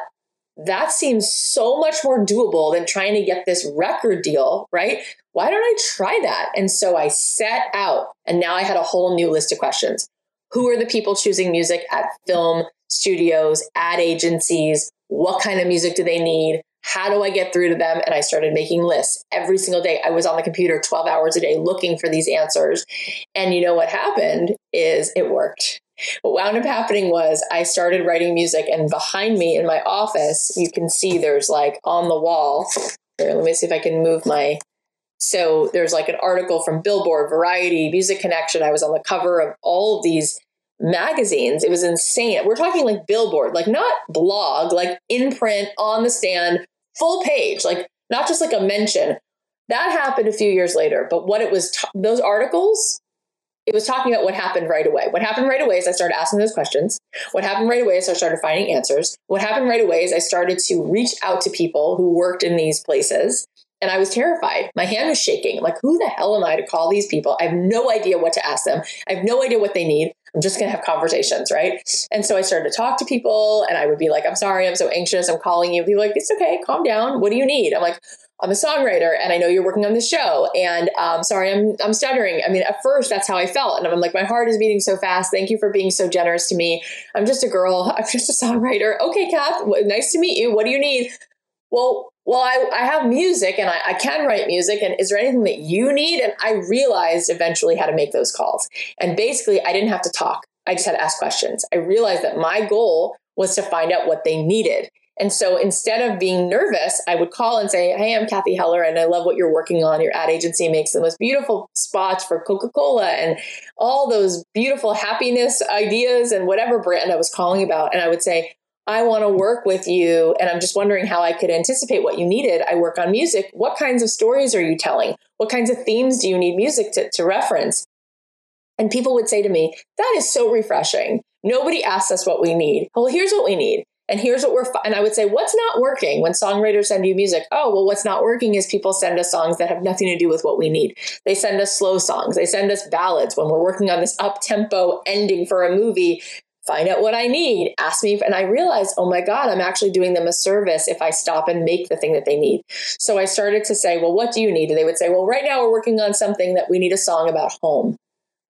that seems so much more doable than trying to get this record deal, right? Why don't I try that? And so I set out, and now I had a whole new list of questions. Who are the people choosing music at film studios, ad agencies? What kind of music do they need? How do I get through to them? And I started making lists every single day. I was on the computer 12 hours a day looking for these answers. And you know what happened is it worked. What wound up happening was I started writing music, and behind me in my office, you can see there's like on the wall. Let me see if I can move my. So there's like an article from Billboard, Variety, Music Connection. I was on the cover of all of these magazines. It was insane. We're talking like Billboard, like not blog, like in print, on the stand, full page, like not just like a mention. That happened a few years later, but what it was, t- those articles, it was talking about what happened right away. What happened right away is I started asking those questions. What happened right away is I started finding answers. What happened right away is I started to reach out to people who worked in these places. And I was terrified. My hand was shaking. I'm like, who the hell am I to call these people? I have no idea what to ask them. I have no idea what they need. I'm just going to have conversations, right? And so I started to talk to people and I would be like, I'm sorry, I'm so anxious. I'm calling you. Be like, it's okay, calm down. What do you need? I'm like, I'm a songwriter and I know you're working on this show. And um, sorry, I'm, I'm stuttering. I mean, at first, that's how I felt. And I'm like, my heart is beating so fast. Thank you for being so generous to me. I'm just a girl. I'm just a songwriter. Okay, Cath, nice to meet you. What do you need? Well, well, I, I have music and I, I can write music. And is there anything that you need? And I realized eventually how to make those calls. And basically, I didn't have to talk. I just had to ask questions. I realized that my goal was to find out what they needed. And so instead of being nervous, I would call and say, Hey, I'm Cathy Heller, and I love what you're working on. Your ad agency makes the most beautiful spots for Coca Cola and all those beautiful happiness ideas and whatever brand I was calling about. And I would say, I want to work with you, and I'm just wondering how I could anticipate what you needed. I work on music. What kinds of stories are you telling? What kinds of themes do you need music to, to reference? And people would say to me, That is so refreshing. Nobody asks us what we need. Well, here's what we need. And here's what we're, and I would say, what's not working when songwriters send you music? Oh, well, what's not working is people send us songs that have nothing to do with what we need. They send us slow songs. They send us ballads when we're working on this up tempo ending for a movie. Find out what I need. Ask me. And I realized, oh my God, I'm actually doing them a service if I stop and make the thing that they need. So I started to say, well, what do you need? And they would say, well, right now we're working on something that we need a song about home.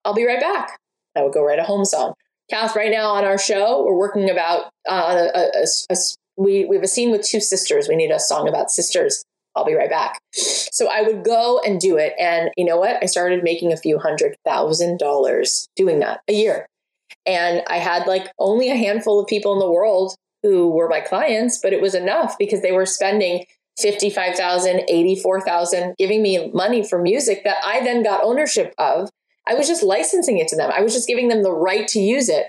I'll be right back. I would go write a home song. Cath, right now on our show, we're working about uh, a, a, a, we we have a scene with two sisters. We need a song about sisters. I'll be right back. So I would go and do it, and you know what? I started making a few hundred thousand dollars doing that a year, and I had like only a handful of people in the world who were my clients, but it was enough because they were spending 55,000, 84,000 giving me money for music that I then got ownership of I was just licensing it to them. I was just giving them the right to use it.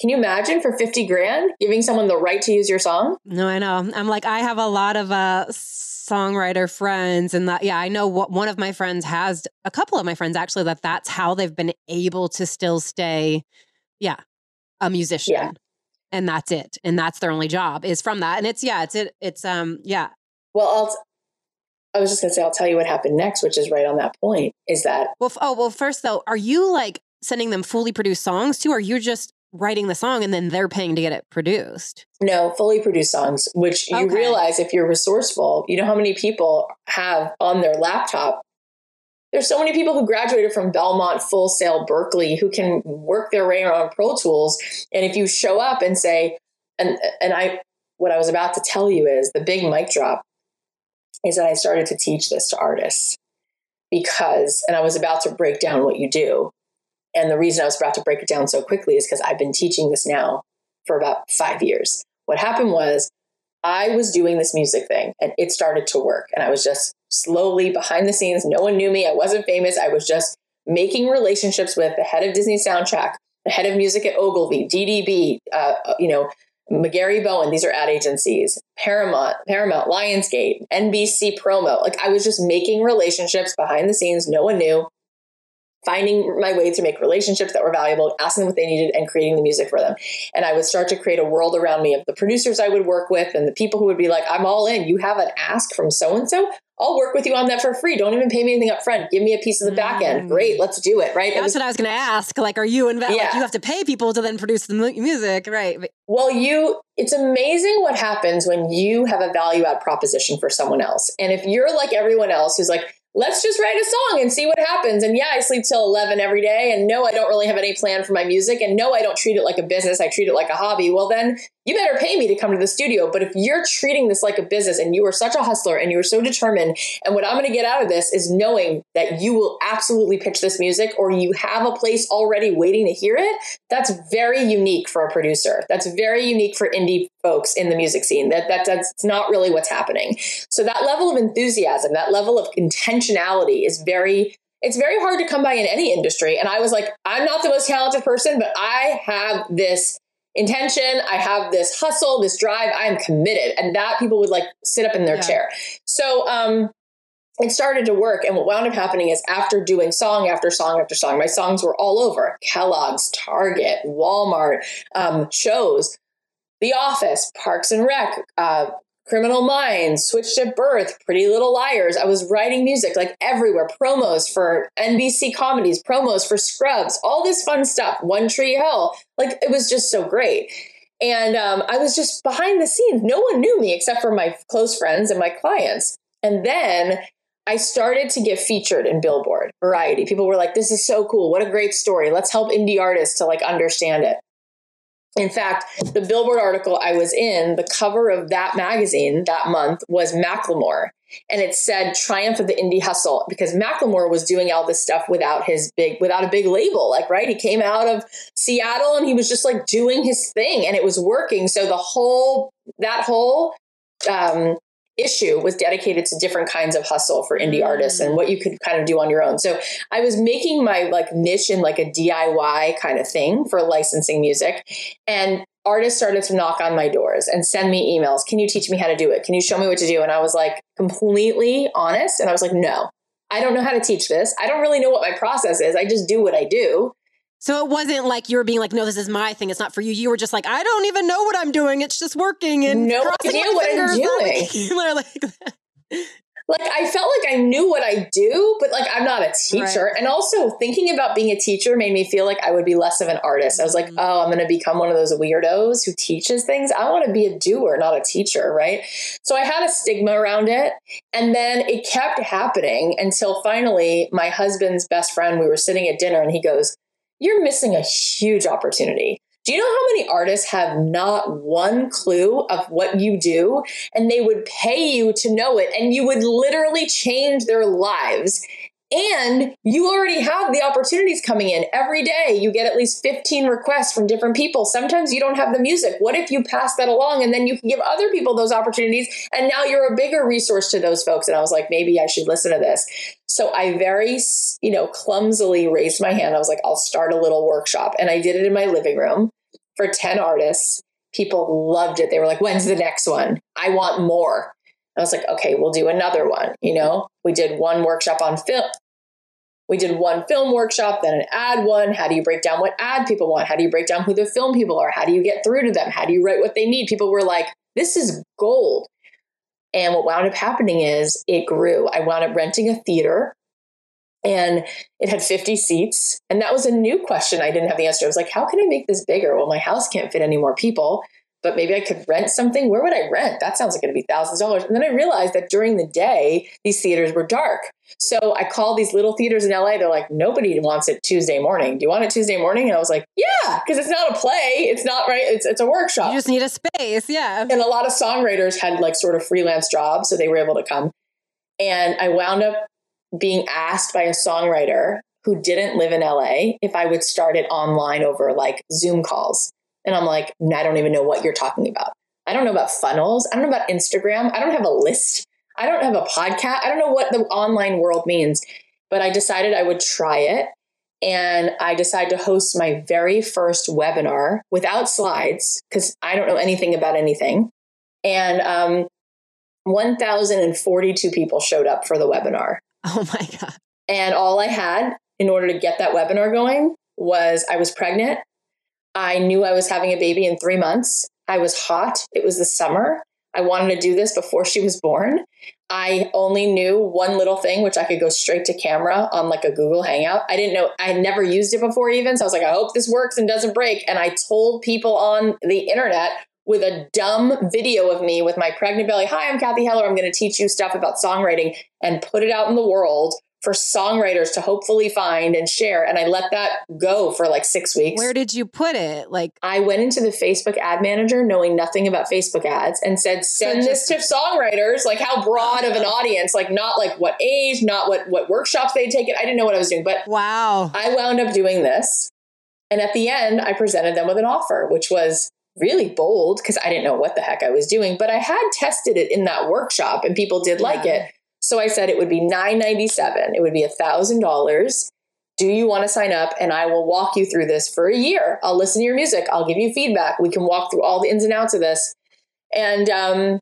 Can you imagine for 50 grand giving someone the right to use your song? No, I know. I'm like, I have a lot of uh, songwriter friends, and that, yeah, I know what one of my friends has, a couple of my friends actually, that that's how they've been able to still stay, yeah, a musician. Yeah. And that's it. And that's their only job is from that. And it's, yeah, it's, it, it's, um, yeah. Well, I'll, I was just going to say, I'll tell you what happened next, which is right on that point. Is that well? F- oh well, first though, are you like sending them fully produced songs too, or are you just writing the song and then they're paying to get it produced? No, fully produced songs. Which you okay. realize if you're resourceful, you know how many people have on their laptop. There's so many people who graduated from Belmont, Full Sail, Berklee who can work their way around Pro Tools. And if you show up and say, and and I, what I was about to tell you is the big mic drop is that I started to teach this to artists because, and I was about to break down what you do. And the reason I was about to break it down so quickly is because I've been teaching this now for about five years. What happened was I was doing this music thing and it started to work. And I was just slowly behind the scenes. No one knew me. I wasn't famous. I was just making relationships with the head of Disney Soundtrack, the head of music at Ogilvy, DDB, uh, you know, McGarry Bowen, these are ad agencies, Paramount, Paramount, Lionsgate, NBC promo. Like I was just making relationships behind the scenes. No one knew finding my way to make relationships that were valuable, asking them what they needed, and creating the music for them. And I would start to create a world around me of the producers I would work with and the people who would be like, I'm all in. You have an ask from so and so. I'll work with you on that for free. Don't even pay me anything up front. Give me a piece of the back end. Great, let's do it. Right. That's it was, what I was going to ask. Like, are you involved? Yeah. Like, you have to pay people to then produce the music, right? Well, you. It's amazing what happens when you have a value add proposition for someone else. And if you're like everyone else who's like, let's just write a song and see what happens. And yeah, I sleep till 11 every day. And no, I don't really have any plan for my music. And no, I don't treat it like a business. I treat it like a hobby. Well, then you better pay me to come to the studio. But if you're treating this like a business and you are such a hustler and you are so determined, and what I'm going to get out of this is knowing that you will absolutely pitch this music or you have a place already waiting to hear it, that's very unique for a producer. That's very unique for indie folks in the music scene. That, that that's not really what's happening. So that level of enthusiasm, that level of intentionality is very it's very hard to come by in any industry. And I was like, I'm not the most talented person, but I have this intention. I have this hustle, this drive. I am committed. And that people would like sit up in their yeah. chair. So, um, it started to work. And what wound up happening is after doing song after song after song, my songs were all over Kellogg's, Target, Walmart, um, shows, The Office, Parks and Rec, uh, Criminal Minds, Switched at Birth, Pretty Little Liars. I was writing music like everywhere, promos for NBC comedies, promos for Scrubs, all this fun stuff. One Tree Hill. Like it was just so great. And um, I was just behind the scenes. No one knew me except for my close friends and my clients. And then I started to get featured in Billboard, Variety. People were like, this is so cool. What a great story. Let's help indie artists to like understand it. In fact, the Billboard article I was in, the cover of that magazine that month was Macklemore. And it said Triumph of the Indie Hustle because Macklemore was doing all this stuff without his big, without a big label. Like, right? He came out of Seattle and he was just like doing his thing and it was working. So the whole, that whole um, issue was dedicated to different kinds of hustle for indie artists and mm. what you could kind of do on your own. So I was making my like niche in like a DIY kind of thing for licensing music. And artists started to knock on my doors and send me emails. Can you teach me how to do it? Can you show me what to do? And I was like completely honest. And I was like, no, I don't know how to teach this. I don't really know what my process is. I just do what I do. So it wasn't like you were being like, no, this is my thing. It's not for you. You were just like, I don't even know what I'm doing. It's just working and no idea what I'm doing. like like I felt like I knew what I do, but like I'm not a teacher. Right. And also thinking about being a teacher made me feel like I would be less of an artist. I was like, mm-hmm. oh, I'm going to become one of those weirdos who teaches things. I want to be a doer, not a teacher, right? So I had a stigma around it. And then it kept happening until finally my husband's best friend, we were sitting at dinner and he goes, you're missing a huge opportunity. Do you know how many artists have not one clue of what you do and they would pay you to know it and you would literally change their lives and you already have the opportunities coming in every day. You get at least 15 requests from different people. Sometimes you don't have the music. What if you pass that along and then you can give other people those opportunities? And now you're a bigger resource to those folks. And I was like, maybe I should listen to this. So I very, you know, clumsily raised my hand. I was like, I'll start a little workshop. And I did it in my living room for 10 artists. People loved it. They were like, when's the next one? I want more. I was like, okay, we'll do another one. You know, we did one workshop on film. We did one film workshop, then an ad one. How do you break down what ad people want? How do you break down who the film people are? How do you get through to them? How do you write what they need? People were like, this is gold. And what wound up happening is it grew. I wound up renting a theater and it had 50 seats. And that was a new question I didn't have the answer. I was like, how can I make this bigger? Well, my house can't fit any more people but maybe I could rent something. Where would I rent? That sounds like it'd be thousands of dollars. And then I realized that during the day, these theaters were dark. So I called these little theaters in LA. They're like, nobody wants it Tuesday morning. Do you want it Tuesday morning? And I was like, yeah, because it's not a play. It's not right. It's, it's a workshop. You just need a space. Yeah. And a lot of songwriters had like sort of freelance jobs. So they were able to come. And I wound up being asked by a songwriter who didn't live in LA if I would start it online over like Zoom calls. And I'm like, I don't even know what you're talking about. I don't know about funnels. I don't know about Instagram. I don't have a list. I don't have a podcast. I don't know what the online world means, but I decided I would try it. And I decided to host my very first webinar without slides because I don't know anything about anything. And um, 1,042 people showed up for the webinar. Oh my God. And all I had in order to get that webinar going was I was pregnant. I knew I was having a baby in three months. I was hot. It was the summer. I wanted to do this before she was born. I only knew one little thing, which I could go straight to camera on like a Google Hangout. I didn't know, I had never used it before even. So I was like, I hope this works and doesn't break. And I told people on the internet with a dumb video of me with my pregnant belly, Hi, I'm Cathy Heller. I'm going to teach you stuff about songwriting and put it out in the world for songwriters to hopefully find and share. And I let that go for like six weeks. Where did you put it? Like, I went into the Facebook ad manager knowing nothing about Facebook ads and said, send this to songwriters. Like, how broad of an audience? Like, not like what age, not what, what workshops they'd taken. I didn't know what I was doing, but wow. I wound up doing this. And at the end, I presented them with an offer, which was really bold because I didn't know what the heck I was doing, but I had tested it in that workshop and people did yeah. like it. So I said it would be 997. It would be a thousand dollars. Do you want to sign up? And I will walk you through this for a year. I'll listen to your music. I'll give you feedback. We can walk through all the ins and outs of this. And um,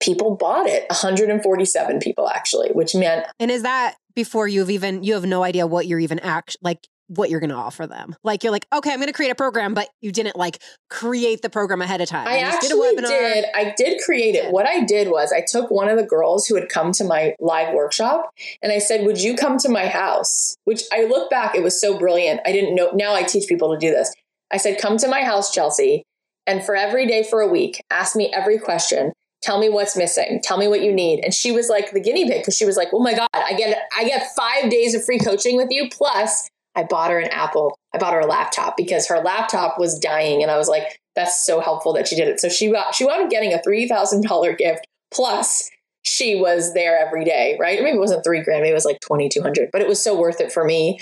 people bought it. 147 people actually, which meant. And is that before you've even you have no idea what you're even act like what you're going to offer them. Like you're like, okay, I'm going to create a program, but you didn't like create the program ahead of time. I actually did, did, I did create it. What I did was I took one of the girls who had come to my live workshop and I said, "Would you come to my house?" Which I look back, it was so brilliant. I didn't know. Now I teach people to do this. I said, "Come to my house, Chelsea, and for every day for a week, ask me every question." Tell me what's missing. Tell me what you need. And she was like the guinea pig because she was like, "Oh my god, I get I get 5 days of free coaching with you plus I bought her an Apple. I bought her a laptop because her laptop was dying, and I was like, "That's so helpful that she did it." So she got she wound up getting a three thousand dollar gift plus she was there every day, right? Maybe it wasn't three grand, maybe it was like twenty two hundred, but it was so worth it for me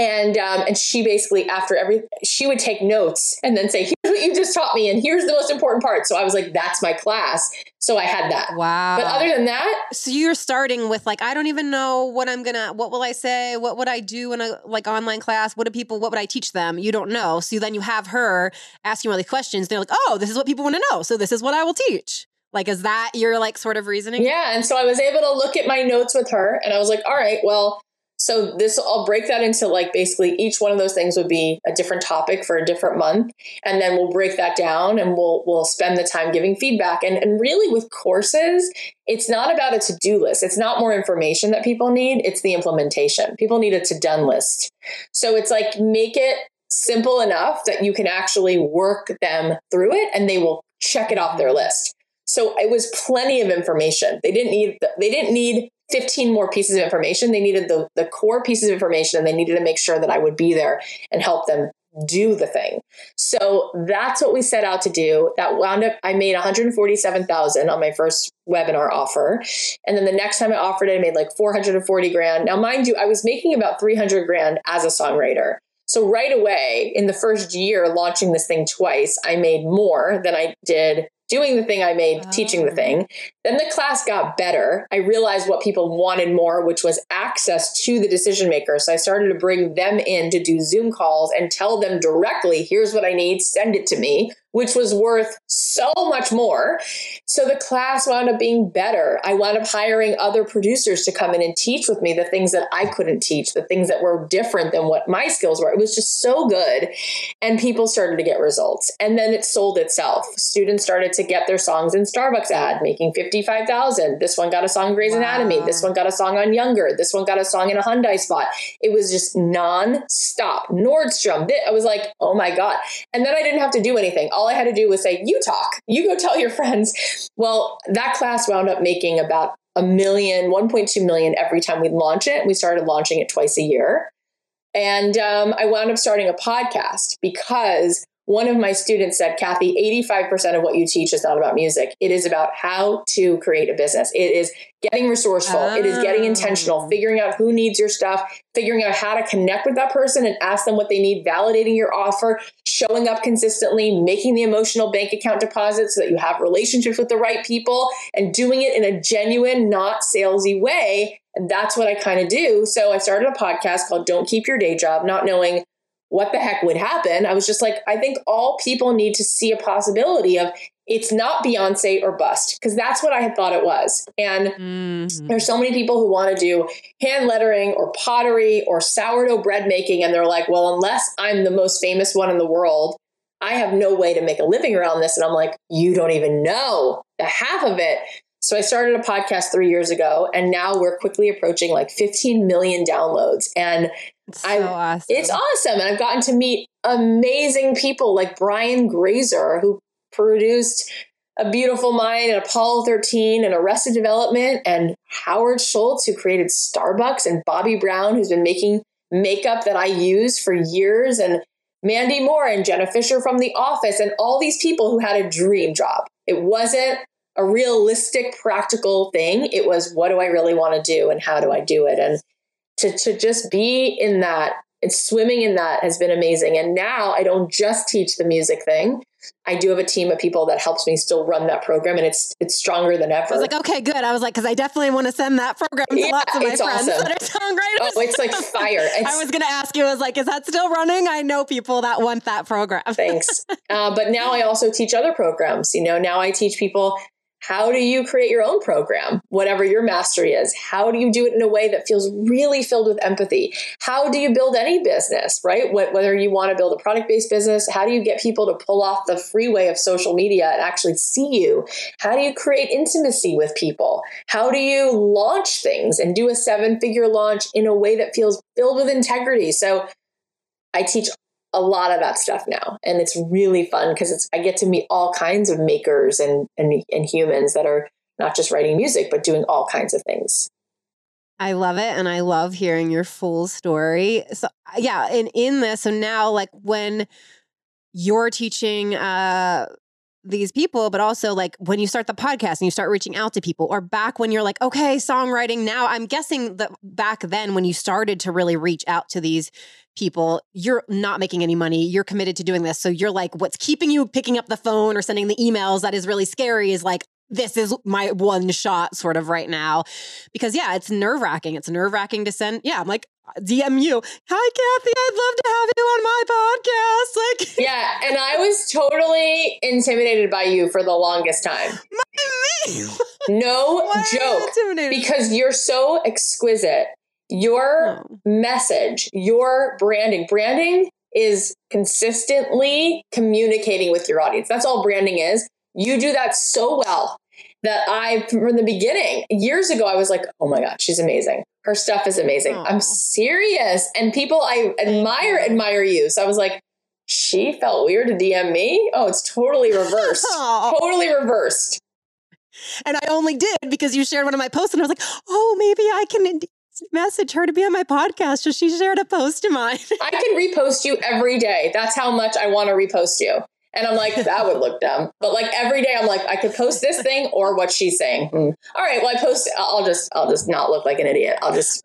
and um, and she basically after every she would take notes and then say here's what you just taught me and here's the most important part. So i was like that's my class. So i had that. Wow. But other than that so you're starting with like i don't even know what i'm gonna what will i say? What would i do in a like online class? What do people what would i teach them? You don't know. So then you have her asking all these questions. They're like oh this is what people want to know. So this is what i will teach. Like, is that your like sort of reasoning? Yeah. And so I was able to look at my notes with her and I was like, all right, well, so this I'll break that into like basically each one of those things would be a different topic for a different month. And then we'll break that down and we'll we'll spend the time giving feedback. And and really with courses, it's not about a to-do list. It's not more information that people need, it's the implementation. People need a to-done list. So it's like make it simple enough that you can actually work them through it and they will check it off their list. So it was plenty of information. They didn't need they didn't need 15 more pieces of information. They needed the, the core pieces of information and they needed to make sure that I would be there and help them do the thing. So that's what we set out to do. That wound up, I made 147,000 on my first webinar offer. And then the next time I offered it, I made like 440 grand. Now, mind you, I was making about 300 grand as a songwriter. So right away in the first year launching this thing twice, I made more than I did doing the thing I made, oh. teaching the thing. Then the class got better. I realized what people wanted more, which was access to the decision makers. So I started to bring them in to do Zoom calls and tell them directly, here's what I need, send it to me which was worth so much more. So the class wound up being better. I wound up hiring other producers to come in and teach with me the things that I couldn't teach, the things that were different than what my skills were. It was just so good. And people started to get results. And then it sold itself. Students started to get their songs in Starbucks ad, making 55,000. This one got a song in Grey's wow. Anatomy. This one got a song on Younger. This one got a song in a Hyundai spot. It was just non-stop. Nordstrom. I was like, oh my God. And then I didn't have to do anything all I had to do was say, you talk, you go tell your friends. Well, that class wound up making about a million, 1.2 million every time we'd launch it. We started launching it twice a year. And um, I wound up starting a podcast because one of my students said, Cathy, 85% of what you teach is not about music. It is about how to create a business. It is getting resourceful. Oh. It is getting oh. intentional, oh. figuring out who needs your stuff, figuring out how to connect with that person and ask them what they need, validating your offer, showing up consistently, making the emotional bank account deposit so that you have relationships with the right people and doing it in a genuine, not salesy way. And that's what I kind of do. So I started a podcast called Don't Keep Your Day Job, not knowing what the heck would happen. I was just like, I think all people need to see a possibility of it's not Beyonce or bust, because that's what I had thought it was. And mm-hmm. there's so many people who want to do hand lettering or pottery or sourdough bread making. And they're like, well, unless I'm the most famous one in the world, I have no way to make a living around this. And I'm like, you don't even know the half of it. So I started a podcast three years ago, and now we're quickly approaching like 15 million downloads. And it's so awesome. It's awesome. And I've gotten to meet amazing people like Brian Grazer, who produced A Beautiful Mind and Apollo 13 and Arrested Development, and Howard Schultz, who created Starbucks, and Bobbi Brown, who's been making makeup that I use for years, and Mandy Moore and Jenna Fischer from The Office, and all these people who had a dream job. It wasn't a realistic, practical thing. It was what do I really want to do and how do I do it? And to, to just be in that and swimming in that has been amazing. And now I don't just teach the music thing. I do have a team of people that helps me still run that program, and it's it's stronger than ever. I was like, okay, good. I was like, because I definitely want to send that program to yeah, lots of my friends awesome. that are songwriters. Oh, it's like fire. It's, I was going to ask you, I was like, is that still running? I know people that want that program. Thanks. Uh, but now I also teach other programs. You know, now I teach people how do you create your own program, whatever your mastery is? How do you do it in a way that feels really filled with empathy? How do you build any business, right? Whether you want to build a product based business, how do you get people to pull off the freeway of social media and actually see you? How do you create intimacy with people? How do you launch things and do a seven figure launch in a way that feels filled with integrity? So I teach a lot of that stuff now and it's really fun because it's i get to meet all kinds of makers and, and and humans that are not just writing music but doing all kinds of things I love it and I love hearing your full story. So yeah, and in this so now like when you're teaching uh these people, but also like when you start the podcast and you start reaching out to people, or back when you're like, okay, songwriting now. I'm guessing that back then when you started to really reach out to these people, you're not making any money. You're committed to doing this. So you're like, what's keeping you picking up the phone or sending the emails that is really scary is like, this is my one shot sort of right now. Because yeah, it's nerve wracking. It's nerve wracking to send. Yeah, I'm like, DM you. Hi, Cathy. I'd love to have you on my podcast. Like, yeah, and I was totally intimidated by you for the longest time. Me? no joke. Because you're so exquisite. Your oh. message, your branding, branding is consistently communicating with your audience. That's all branding is. You do that so well that I, from the beginning, years ago, I was like, oh my God, she's amazing. Her stuff is amazing. Aww. I'm serious. And people I admire, admire you. So I was like, she felt weird to DM me. Oh, it's totally reversed. totally reversed. And I only did because you shared one of my posts, and I was like, oh, maybe I can message her to be on my podcast. So she shared a post of mine. I can repost you every day. That's how much I want to repost you. And I'm like, that would look dumb. But like every day, I'm like, I could post this thing or what she's saying. Mm. All right, well, I post. I'll just, I'll just not look like an idiot. I'll just.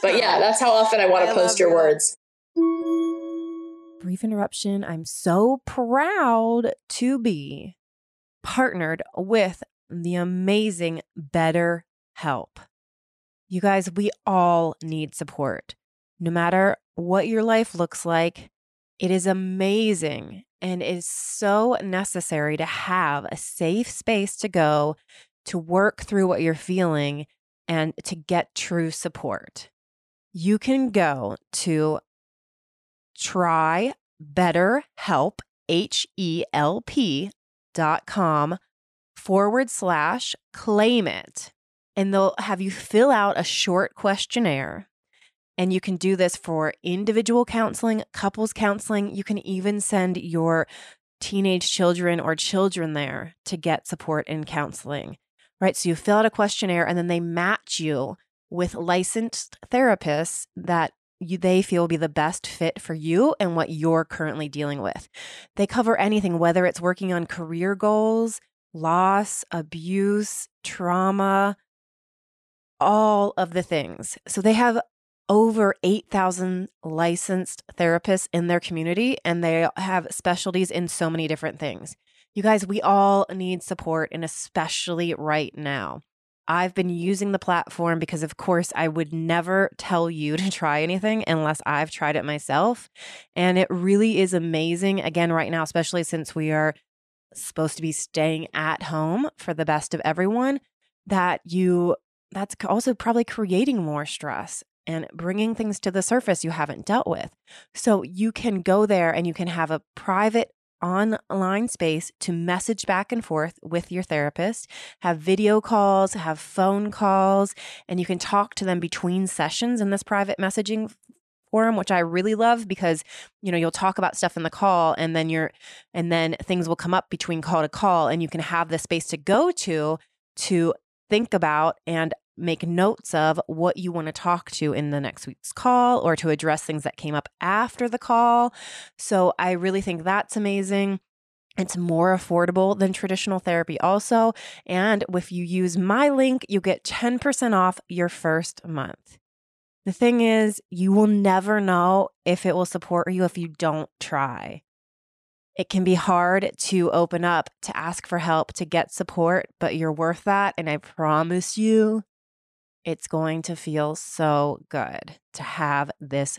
But yeah, that's how often I want to post your words. Brief interruption. I'm so proud to be partnered with the amazing Better Help. You guys, we all need support. No matter what your life looks like, it is amazing and it's so necessary to have a safe space to go to work through what you're feeling and to get true support. You can go to try better help h-e-l-p dot com forward slash claim it and they'll have you fill out a short questionnaire and you can do this for individual counseling, couples counseling. You can even send your teenage children or children there to get support in counseling, right? So you fill out a questionnaire and then they match you with licensed therapists that you, they feel will be the best fit for you and what you're currently dealing with. They cover anything, whether it's working on career goals, loss, abuse, trauma, all of the things. So they have over 8,000 licensed therapists in their community, and they have specialties in so many different things. You guys, we all need support, and especially right now. I've been using the platform because, of course, I would never tell you to try anything unless I've tried it myself. And it really is amazing, again, right now, especially since we are supposed to be staying at home for the best of everyone, that you, that's also probably creating more stress and bringing things to the surface you haven't dealt with. So you can go there and you can have a private online space to message back and forth with your therapist, have video calls, have phone calls, and you can talk to them between sessions in this private messaging forum which I really love because you know you'll talk about stuff in the call and then you're and then things will come up between call to call and you can have the space to go to to think about and make notes of what you want to talk to in the next week's call or to address things that came up after the call. So I really think that's amazing. It's more affordable than traditional therapy, also. And if you use my link, you get 10% off your first month. The thing is, you will never know if it will support you if you don't try. It can be hard to open up, to ask for help, to get support, but you're worth that. And I promise you, it's going to feel so good to have this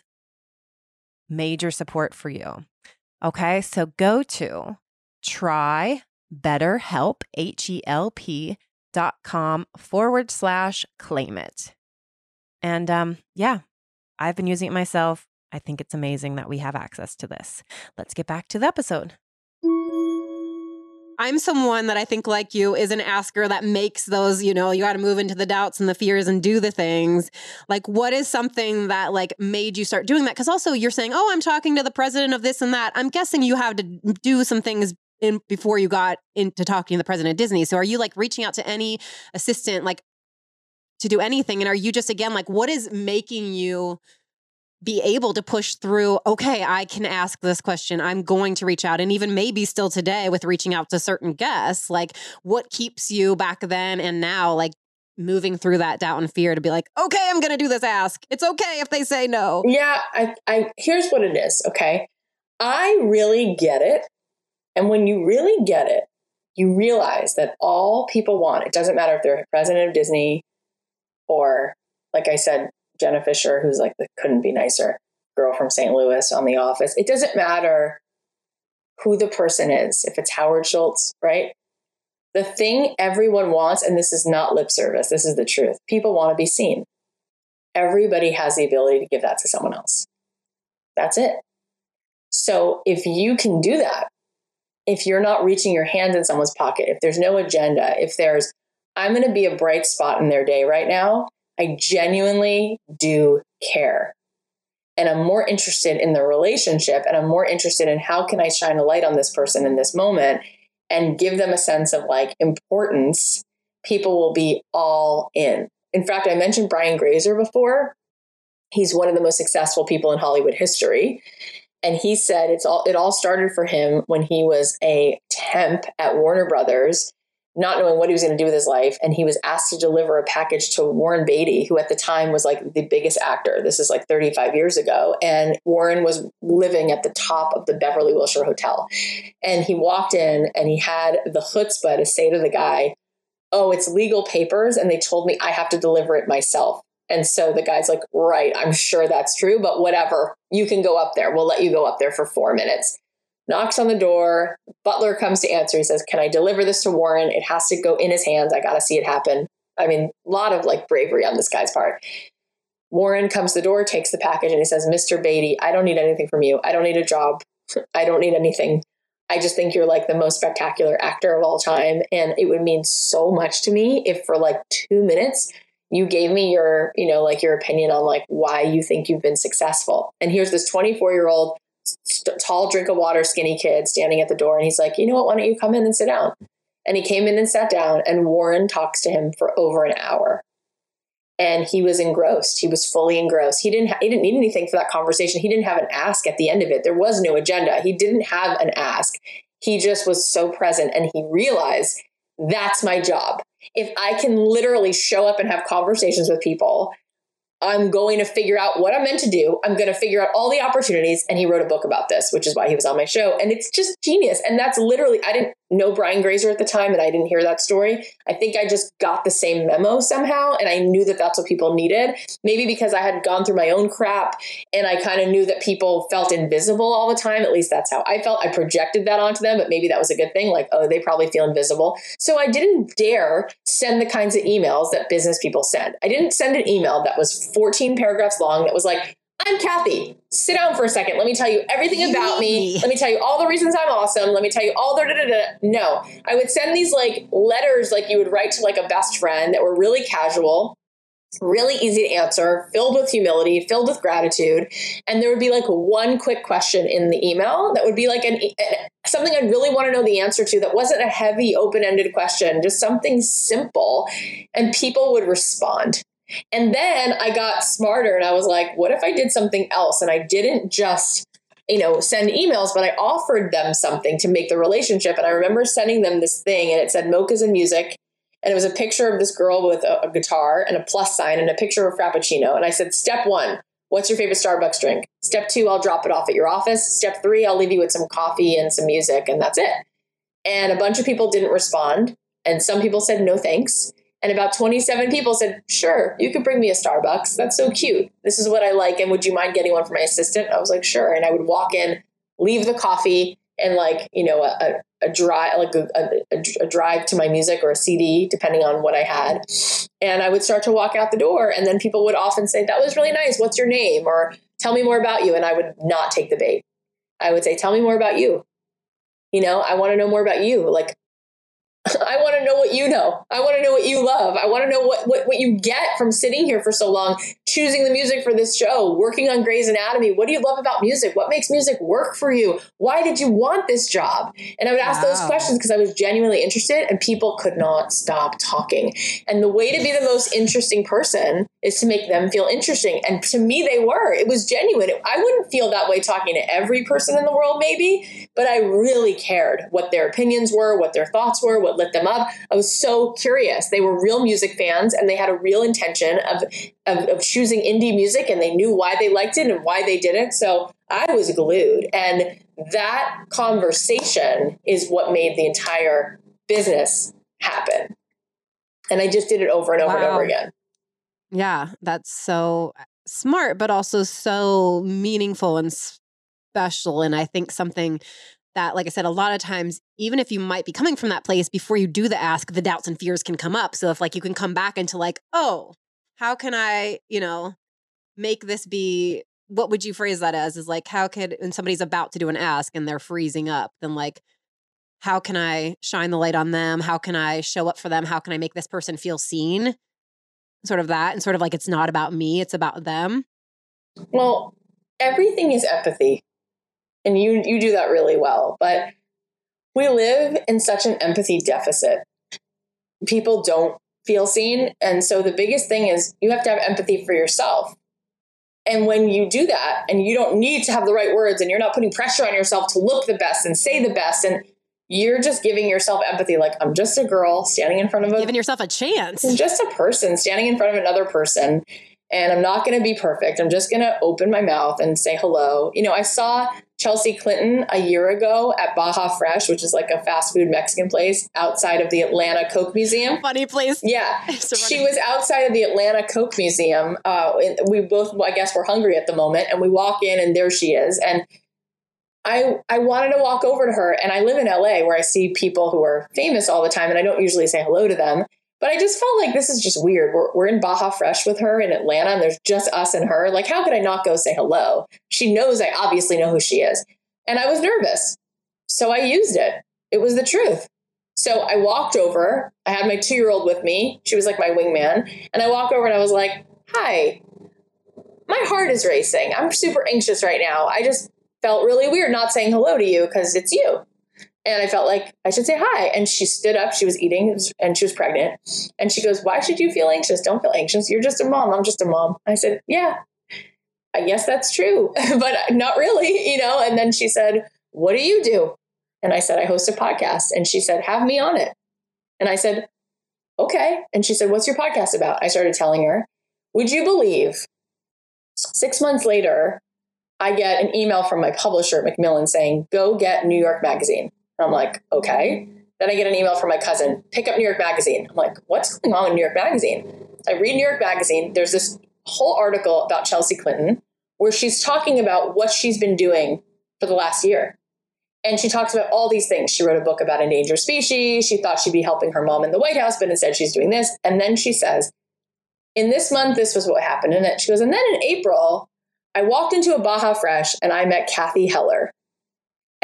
major support for you. Okay, so go to try H E L P dot com forward slash claim it. And um, yeah, I've been using it myself. I think it's amazing that we have access to this. Let's get back to the episode. I'm someone that I think, like you, is an asker that makes those, you know, you got to move into the doubts and the fears and do the things. Like, what is something that like made you start doing that? Because also you're saying, oh, I'm talking to the president of this and that. I'm guessing you have to do some things in before you got into talking to the president of Disney. So are you like reaching out to any assistant, like to do anything? And are you just again like, what is making you? Be able to push through, okay, I can ask this question. I'm going to reach out. And even maybe still today with reaching out to certain guests, like what keeps you back then and now, like moving through that doubt and fear to be like, okay, I'm going to do this ask. It's okay if they say no. Yeah. I, I, here's what it is. Okay. I really get it. And when you really get it, you realize that all people want, it doesn't matter if they're president of Disney or, like I said, Jenna Fischer, who's like the couldn't be nicer girl from St. Louis on The Office. It doesn't matter who the person is, if it's Howard Schultz, right? The thing everyone wants, and this is not lip service, this is the truth. People want to be seen. Everybody has the ability to give that to someone else. That's it. So if you can do that, if you're not reaching your hand in someone's pocket, if there's no agenda, if there's, I'm going to be a bright spot in their day right now, I genuinely do care. And I'm more interested in the relationship and I'm more interested in how can I shine a light on this person in this moment and give them a sense of like importance. People will be all in. In fact, I mentioned Brian Grazer before. He's one of the most successful people in Hollywood history. And he said it's all it all started for him when he was a temp at Warner Brothers not knowing what he was going to do with his life. And he was asked to deliver a package to Warren Beatty, who at the time was like the biggest actor. This is like 35 years ago. And Warren was living at the top of the Beverly Wilshire Hotel. And he walked in and he had the chutzpah to say to the guy, Oh, it's legal papers. And they told me I have to deliver it myself. And so the guy's like, Right, I'm sure that's true, but whatever. You can go up there. We'll let you go up there for four minutes knocks on the door. Butler comes to answer. He says, Can I deliver this to Warren? It has to go in his hands. I got to see it happen. I mean, a lot of like bravery on this guy's part. Warren comes to the door, takes the package, and he says, Mr. Beatty, I don't need anything from you. I don't need a job. I don't need anything. I just think you're like the most spectacular actor of all time. And it would mean so much to me if for like two minutes you gave me your, you know, like your opinion on like why you think you've been successful. And here's this 24 year old st- tall drink of water, skinny kid standing at the door. And he's like, you know what? Why don't you come in and sit down? And he came in and sat down, and Warren talks to him for over an hour. and he was engrossed. He was fully engrossed. He didn't ha- he didn't need anything for that conversation. He didn't have an ask at the end of it. There was no agenda. He didn't have an ask. He just was so present and he realized that's my job. If I can literally show up and have conversations with people I'm going to figure out what I'm meant to do. I'm going to figure out all the opportunities. And he wrote a book about this, which is why he was on my show. And it's just genius. And that's literally, I didn't know Brian Grazer at the time and I didn't hear that story. I think I just got the same memo somehow. And I knew that that's what people needed. Maybe because I had gone through my own crap and I kind of knew that people felt invisible all the time. At least that's how I felt. I projected that onto them, but maybe that was a good thing. Like, oh, they probably feel invisible. So I didn't dare send the kinds of emails that business people send. I didn't send an email that was 14 paragraphs long that was like, I'm Cathy. Sit down for a second. Let me tell you everything about me. Let me tell you all the reasons I'm awesome. Let me tell you all the da, da, da. No, I would send these like letters like you would write to like a best friend that were really casual, really easy to answer, filled with humility, filled with gratitude. And there would be like one quick question in the email that would be like an, something I'd really want to know the answer to that wasn't a heavy open ended question, just something simple. And people would respond. And then I got smarter and I was like, what if I did something else and I didn't just you know, send emails, but I offered them something to make the relationship. And I remember sending them this thing and it said mochas and music. And it was a picture of this girl with a, a, guitar and a plus sign and a picture of Frappuccino. And I said, step one, what's your favorite Starbucks drink? Step two, I'll drop it off at your office. Step three, I'll leave you with some coffee and some music. And that's it. And a bunch of people didn't respond. And some people said, no thanks. And about 27 people said, Sure, you could bring me a Starbucks. That's so cute. This is what I like. And would you mind getting one for my assistant? I was like, Sure. And I would walk in, leave the coffee, and like, you know, a, a drive, like a, a, a drive to my music or a CD, depending on what I had. And I would start to walk out the door. And then people would often say, That was really nice. What's your name? Or tell me more about you. And I would not take the bait. I would say, Tell me more about you. You know, I want to know more about you. Like, I want to know what you know. I want to know what you love. I want to know what, what, what you get from sitting here for so long, choosing the music for this show, working on Grey's Anatomy. What do you love about music? What makes music work for you? Why did you want this job? And I would ask wow. those questions because I was genuinely interested and people could not stop talking. And the way to be the most interesting person is to make them feel interesting. And to me, they were. It was genuine. I wouldn't feel that way talking to every person in the world, maybe, but I really cared what their opinions were, what their thoughts were, what lit them up. I was so curious. They were real music fans and they had a real intention of, of, of choosing indie music and they knew why they liked it and why they didn't. So I was glued. And that conversation is what made the entire business happen. And I just did it over and over wow. and over again. Yeah, that's so uh, smart, but also so meaningful and special. And I think something that, like I said, a lot of times, even if you might be coming from that place, before you do the ask, the doubts and fears can come up. So if like you can come back into like, oh, how can I, you know, make this be what would you phrase that as? Is like, how could when somebody's about to do an ask and they're freezing up, then like, how can I shine the light on them? How can I show up for them? How can I make this person feel seen? Sort of that, and sort of like it's not about me, it's about them. Well, everything is empathy and you you do that really well. But we live in such an empathy deficit. People don't feel seen. And so the biggest thing is you have to have empathy for yourself. And when you do that and you don't need to have the right words and you're not putting pressure on yourself to look the best and say the best and you're just giving yourself empathy like i'm just a girl standing in front of a giving yourself a chance. I'm just a person standing in front of another person and i'm not going to be perfect. I'm just going to open my mouth and say hello. You know i saw Chelsea Clinton a year ago at Baja Fresh, which is like a fast food Mexican place outside of the Atlanta Coke Museum. Funny place. Yeah. she was outside of the Atlanta Coke Museum. Uh, we both, I guess, were hungry at the moment, and we walk in, and there she is. And I, I wanted to walk over to her, and I live in LA where I see people who are famous all the time, and I don't usually say hello to them. But I just felt like this is just weird. We're, we're in Baja Fresh with her in Atlanta, and there's just us and her. Like, how could I not go say hello? She knows I obviously know who she is. And I was nervous. So I used it. It was the truth. So I walked over. I had my two year old with me. She was like my wingman. And I walked over and I was like, Hi, my heart is racing. I'm super anxious right now. I just felt really weird not saying hello to you because it's you. And I felt like I should say hi. And she stood up. She was eating and she was pregnant. And she goes, Why should you feel anxious? Don't feel anxious. You're just a mom. I'm just a mom. I said, Yeah, I guess that's true, but not really, you know? And then she said, What do you do? And I said, I host a podcast. And she said, Have me on it. And I said, Okay. And she said, What's your podcast about? I started telling her. Would you believe six months later, I get an email from my publisher at Macmillan saying, Go get New York Magazine. And I'm like, Okay. Then I get an email from my cousin, pick up New York Magazine. I'm like, what's going on in New York Magazine? I read New York Magazine. There's this whole article about Chelsea Clinton where she's talking about what she's been doing for the last year. And she talks about all these things. She wrote a book about endangered species. She thought she'd be helping her mom in the White House, but instead she's doing this. And then she says, in this month, this was what happened. And it, she goes, and then in April, I walked into a Baja Fresh and I met Cathy Heller.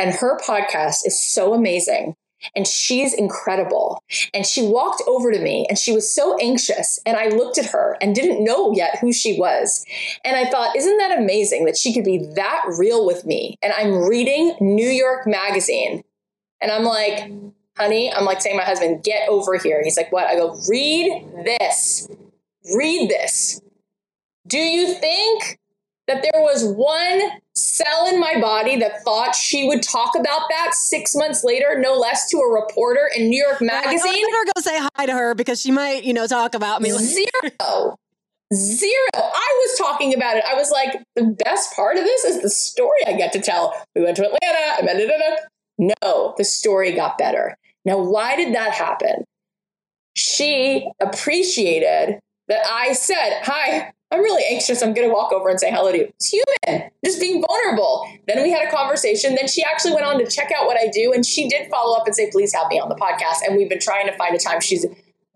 And her podcast is so amazing and she's incredible. And she walked over to me and she was so anxious. And I looked at her and didn't know yet who she was. And I thought, isn't that amazing that she could be that real with me? And I'm reading New York Magazine and I'm like, honey, I'm like saying my husband, get over here. He's like, what? I go, read this. Read this. Do you think that there was one cell in my body that thought she would talk about that six months later, no less, to a reporter in New York Magazine. I better go say hi to her because she might, you know, talk about me. Zero. Zero. I was talking about it. I was like, the best part of this is the story I get to tell. We went to Atlanta. I met it. No, the story got better. Now, why did that happen? She appreciated that I said, Hi, I'm really anxious. I'm going to walk over and say hello to you. It's human, just being vulnerable. Then we had a conversation. Then she actually went on to check out what I do. And she did follow up and say, please have me on the podcast. And we've been trying to find a time. She's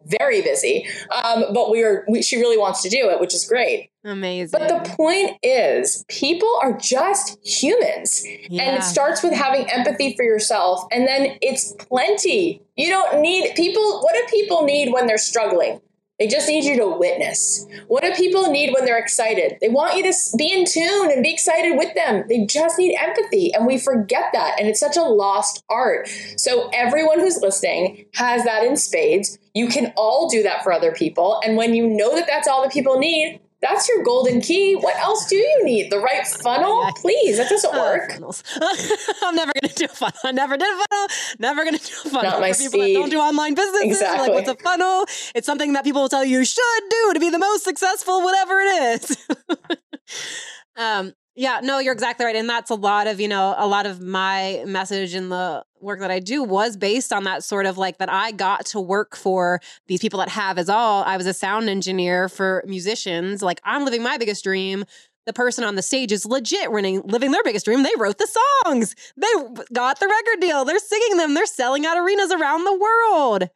very busy. Um, but we are, we, she really wants to do it, which is great. Amazing. But the point is, people are just humans. Yeah. And it starts with having empathy for yourself. And then it's plenty. You don't need people. What do people need when they're struggling? They just need you to witness. What do people need when they're excited? They want you to be in tune and be excited with them. They just need empathy. And we forget that. And it's such a lost art. So, everyone who's listening has that in spades. You can all do that for other people. And when you know that that's all that people need, that's your golden key. What else do you need? The right funnel? Please, that doesn't work. I'm never going to do a funnel. I never did a funnel. Never going to do a funnel. Not my For people speed. that don't do online businesses. Exactly. Like, what's a funnel? It's something that people will tell you you should do to be the most successful, whatever it is. um, yeah, no, you're exactly right. And that's a lot of, you know, a lot of my message in the work that I do was based on that sort of like that I got to work for these people that have as all. I was a sound engineer for musicians. Like I'm living my biggest dream. The person on the stage is legit running, living their biggest dream. They wrote the songs. They got the record deal. They're singing them. They're selling out arenas around the world.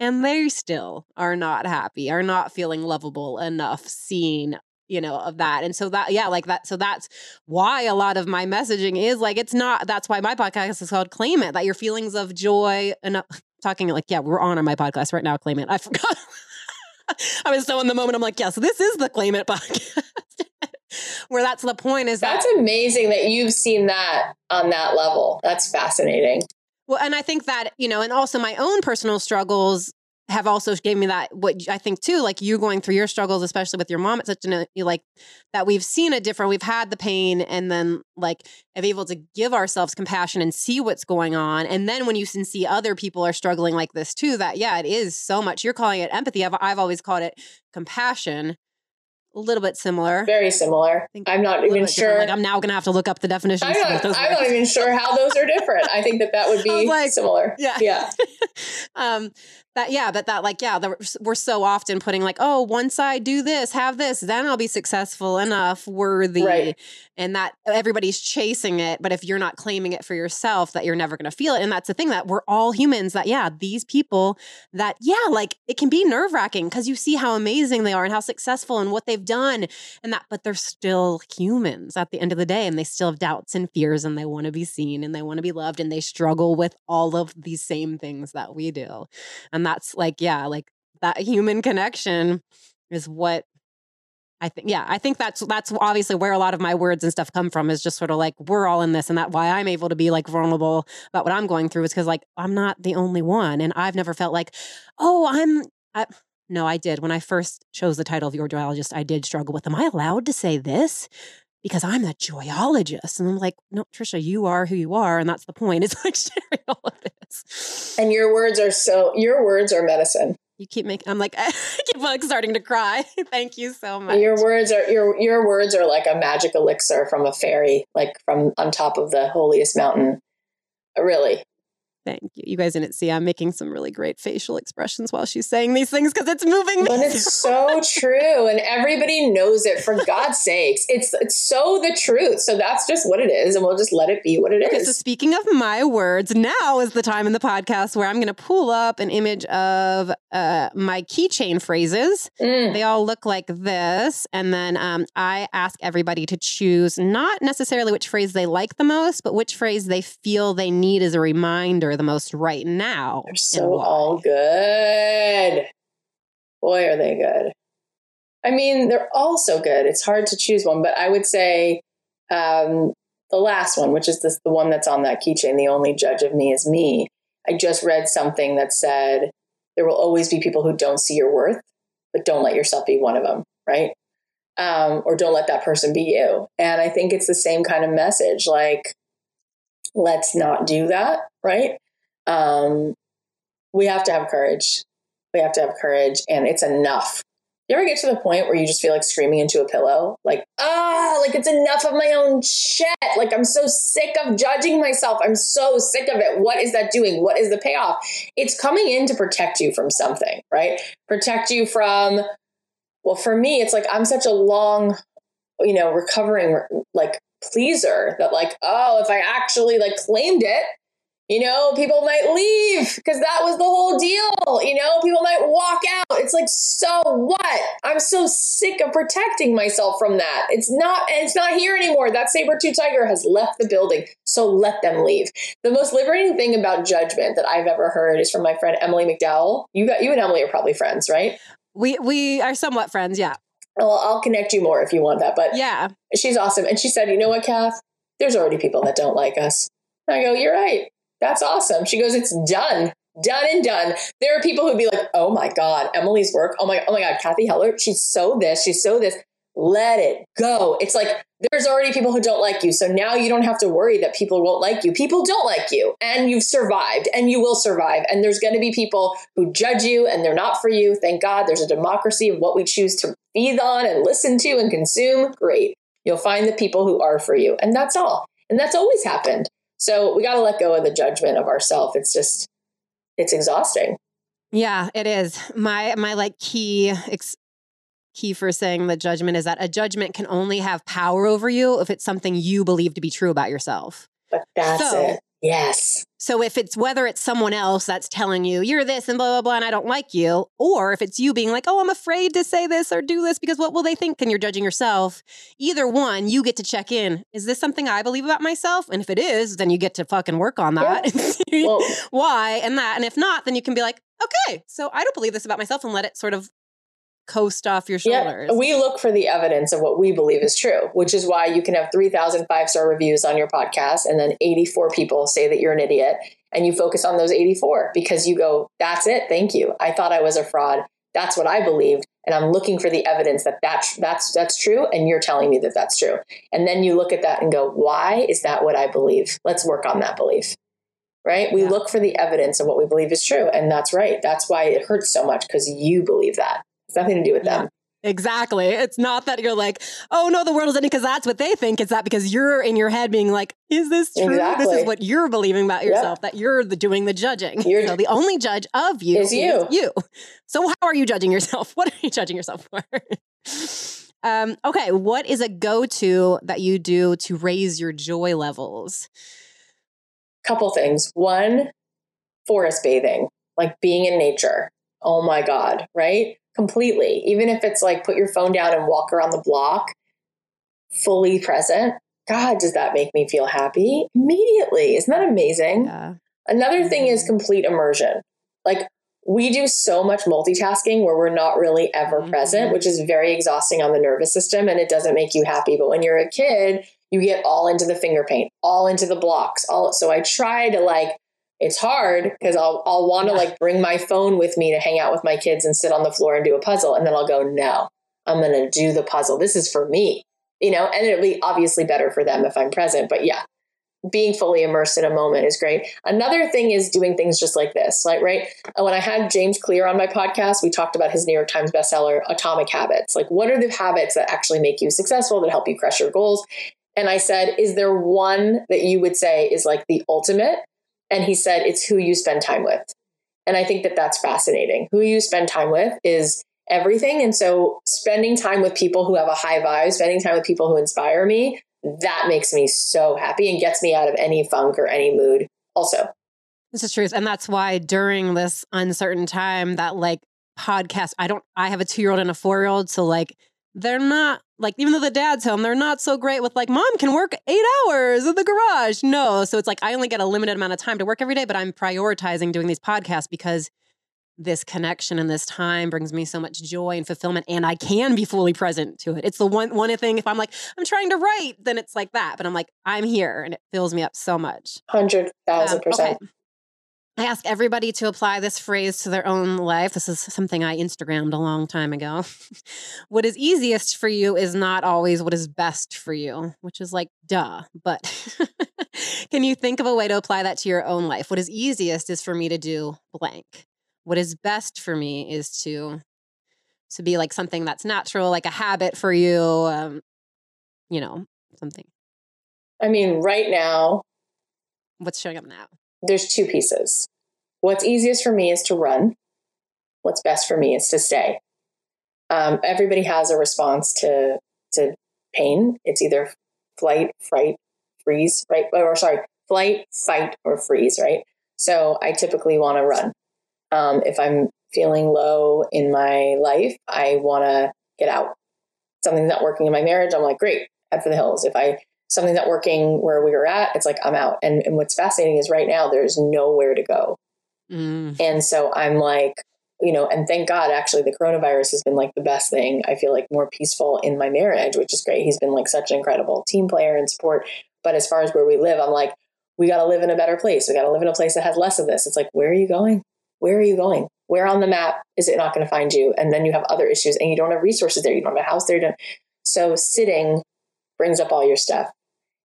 And they still are not happy, are not feeling lovable enough, seen, you know of that and so that yeah like that so that's why a lot of my messaging is like it's not that's why my podcast is called claim it that your feelings of joy and uh, talking like yeah we're on on my podcast right now claim it. I forgot. I was so in the moment i'm like yeah so this is the claim it podcast. Where that's the point is that that's that, amazing that you've seen that on that level. That's fascinating. Well and i think that you know and also my own personal struggles have also gave me that what I think too, like you going through your struggles, especially with your mom, it's such an you like that we've seen it different, we've had the pain, and then like of able to give ourselves compassion and see what's going on, and then when you can see other people are struggling like this too, that yeah, it is so much. You're calling it empathy. I've I've always called it compassion, a little bit similar. Very similar. I'm not even sure. Like I'm now going to have to look up the definitions. I'm not, I'm not even sure how those are different. I think that that would be like, similar. Yeah. Yeah. um, that yeah but that like yeah we're so often putting like oh once i do this have this then i'll be successful enough worthy. Right. and that everybody's chasing it but if you're not claiming it for yourself that you're never going to feel it. And that's the thing that we're all humans that yeah these people that yeah like it can be nerve-wracking because you see how amazing they are and how successful and what they've done and that but they're still humans at the end of the day and they still have doubts and fears and they want to be seen and they want to be loved and they struggle with all of these same things that we do. And that's like yeah like that human connection is what I think yeah, I think that's that's obviously where a lot of my words and stuff come from is just sort of like we're all in this and that why I'm able to be like vulnerable about what I'm going through is cuz like I'm not the only one and I've never felt like oh, I'm I, no, I did. When I first chose the title of your joyologist, I did struggle with am I allowed to say this? Because I'm a joyologist. And I'm like, no, Trisha, you are who you are. And that's the point. It's like sharing all of this. And your words are so, your words are medicine. You keep making, I'm like, I keep like starting to cry. Thank you so much. Your words are, your, your words are like a magic elixir from a fairy, like from on top of the holiest mountain. Really, Thank you. You guys didn't see I'm making some really great facial expressions while she's saying these things because it's moving me. But it's so true, and everybody knows it. For God's sakes, it's it's so the truth. So that's just what it is, and we'll just let it be what it is. Okay, so speaking of my words, now is the time in the podcast where I'm going to pull up an image of uh, my keychain phrases. Mm. They all look like this, and then um, I ask everybody to choose not necessarily which phrase they like the most, but which phrase they feel they need as a reminder the most right now. They're so all good. Boy, are they good. I mean, they're all so good. It's hard to choose one, but I would say um, the last one, which is this, the one that's on that keychain, the only judge of me is me. I just read something that said there will always be people who don't see your worth, but don't let yourself be one of them, right? Um, or don't let that person be you. And I think it's the same kind of message. Like, let's not do that, right? Um, we have to have courage. We have to have courage, and it's enough. You ever get to the point where you just feel like screaming into a pillow? Like, ah, like it's enough of my own shit. Like, I'm so sick of judging myself. I'm so sick of it. What is that doing? What is the payoff? It's coming in to protect you from something, right? Protect you from, well, for me, it's like I'm such a long, you know, recovering, like, pleaser that, like, oh, if I actually like claimed it, you know, people might leave because that was the whole deal. You know, people might walk out. It's like, so what? I'm so sick of protecting myself from that. It's not, it's not here anymore. That saber tooth tiger has left the building. So let them leave. The most liberating thing about judgment that I've ever heard is from my friend Emily McDowell. You got you and Emily are probably friends, right? We we are somewhat friends, yeah. Well, I'll connect you more if you want that. But Yeah. she's awesome. And she said, you know what, Kath? There's already people that don't like us. I go, you're right. That's awesome. She goes, it's done. Done and done. There are people who'd be like, oh my God, Emily's work. Oh my, oh my God, Cathy Heller, she's so this, she's so this. Let it go. It's like there's already people who don't like you. So now you don't have to worry that people won't like you. People don't like you and you've survived and you will survive. And there's going to be people who judge you and they're not for you. Thank God there's a democracy of what we choose to feed on and listen to and consume. Great. You'll find the people who are for you. And that's all. And that's always happened. So we got to let go of the judgment of ourselves. It's just, it's exhausting. Yeah, it is. My my like key ex- key for saying the judgment is that a judgment can only have power over you if it's something you believe to be true about yourself. But that's So- it. Yes. So if it's whether it's someone else that's telling you you're this and blah blah blah and I don't like you, or if it's you being like, "Oh, I'm afraid to say this or do this because what will they think?" and you're judging yourself, either one, you get to check in. Is this something I believe about myself? And if it is, then you get to fucking work on that. Well, why and that. And if not, then you can be like, "Okay, so I don't believe this about myself," and let it sort of coast off your shoulders. Yeah, we look for the evidence of what we believe is true, which is why you can have 3,000 five star reviews on your podcast and then 84 people say that you're an idiot. And you focus on those 84 because you go, that's it. Thank you. I thought I was a fraud. That's what I believed. And I'm looking for the evidence that that's, that's, that's true. And you're telling me that that's true. And then you look at that and go, why is that what I believe? Let's work on that belief. Right? We Yeah. look for the evidence of what we believe is true. And that's right. That's why it hurts so much because you believe that. It's nothing to do with Yeah. them. Exactly. It's not that you're like, oh no, the world is ending because that's what they think. It's that because you're in your head being like, is this true? This is what you're believing about Yep. yourself, that you're the doing the judging. You're- so the only judge of you Is you. you. So how are you judging yourself? What are you judging yourself for? um, okay, what is a go-to that you do to raise your joy levels? couple things. One, forest bathing, like being in nature. Oh my God, right? Completely. Even if it's like put your phone down and walk around the block, fully present. God, does that make me feel happy? Immediately. Isn't that amazing? Yeah. Another thing is complete immersion. Like we do so much multitasking where we're not really ever Mhm. present, which is very exhausting on the nervous system and it doesn't make you happy. But when you're a kid, you get all into the finger paint, all into the blocks. All so I try to like it's hard because I'll I'll want to Yeah. like bring my phone with me to hang out with my kids and sit on the floor and do a puzzle. And then I'll go, no, I'm gonna do the puzzle. This is for me. You know, and it'll be obviously better for them if I'm present. But yeah, being fully immersed in a moment is great. Another thing is doing things just like this, like right uh, when I had James Clear on my podcast, we talked about his New York Times bestseller, Atomic Habits. Like, what are the habits that actually make you successful, that help you crush your goals? And I said, is there one that you would say is like the ultimate? And he said, it's who you spend time with. And I think that that's fascinating. Who you spend time with is everything. And so spending time with people who have a high vibe, spending time with people who inspire me, that makes me so happy and gets me out of any funk or any mood also. This is true. And that's why during this uncertain time that like podcast, I don't I have a two year old and a four year old. So like they're not like even though the dad's home, they're not so great with like, mom can work eight hours in the garage. No. So it's like I only get a limited amount of time to work every day, but I'm prioritizing doing these podcasts because this connection and this time brings me so much joy and fulfillment and I can be fully present to it. It's the one one thing if I'm like, I'm trying to write, then it's like that. But I'm like, I'm here and it fills me up so much. 100,000%. Um, okay. I ask everybody to apply this phrase to their own life. This is something I Instagrammed a long time ago. what is easiest for you is not always what is best for you, which is like, duh. But can you think of a way to apply that to your own life? What is easiest is for me to do blank. What is best for me is to to be like something that's natural, like a habit for you, um, you know, something. I mean, right now, What's showing up now? There's two pieces. What's easiest for me is to run. What's best for me is to stay. Um, everybody has a response to to pain. It's either flight, fright, freeze, right? Or sorry, flight, fight, or freeze, right? So I typically want to run. Um, if I'm feeling low in my life, I want to get out. Something's not working in my marriage. I'm like, great, head for the hills. If I something's not working where we were at, it's like I'm out. And, and what's fascinating is right now there's nowhere to go. Mm. And so I'm like, you know, and thank God, actually, the coronavirus has been like the best thing. I feel like more peaceful in my marriage, which is great. He's been like such an incredible team player and support. But as far as where we live, I'm like, we got to live in a better place. We got to live in a place that has less of this. It's like, where are you going? Where are you going? Where on the map is it not going to find you? And then you have other issues and you don't have resources there. You don't have a house there. You don't. So sitting brings up all your stuff.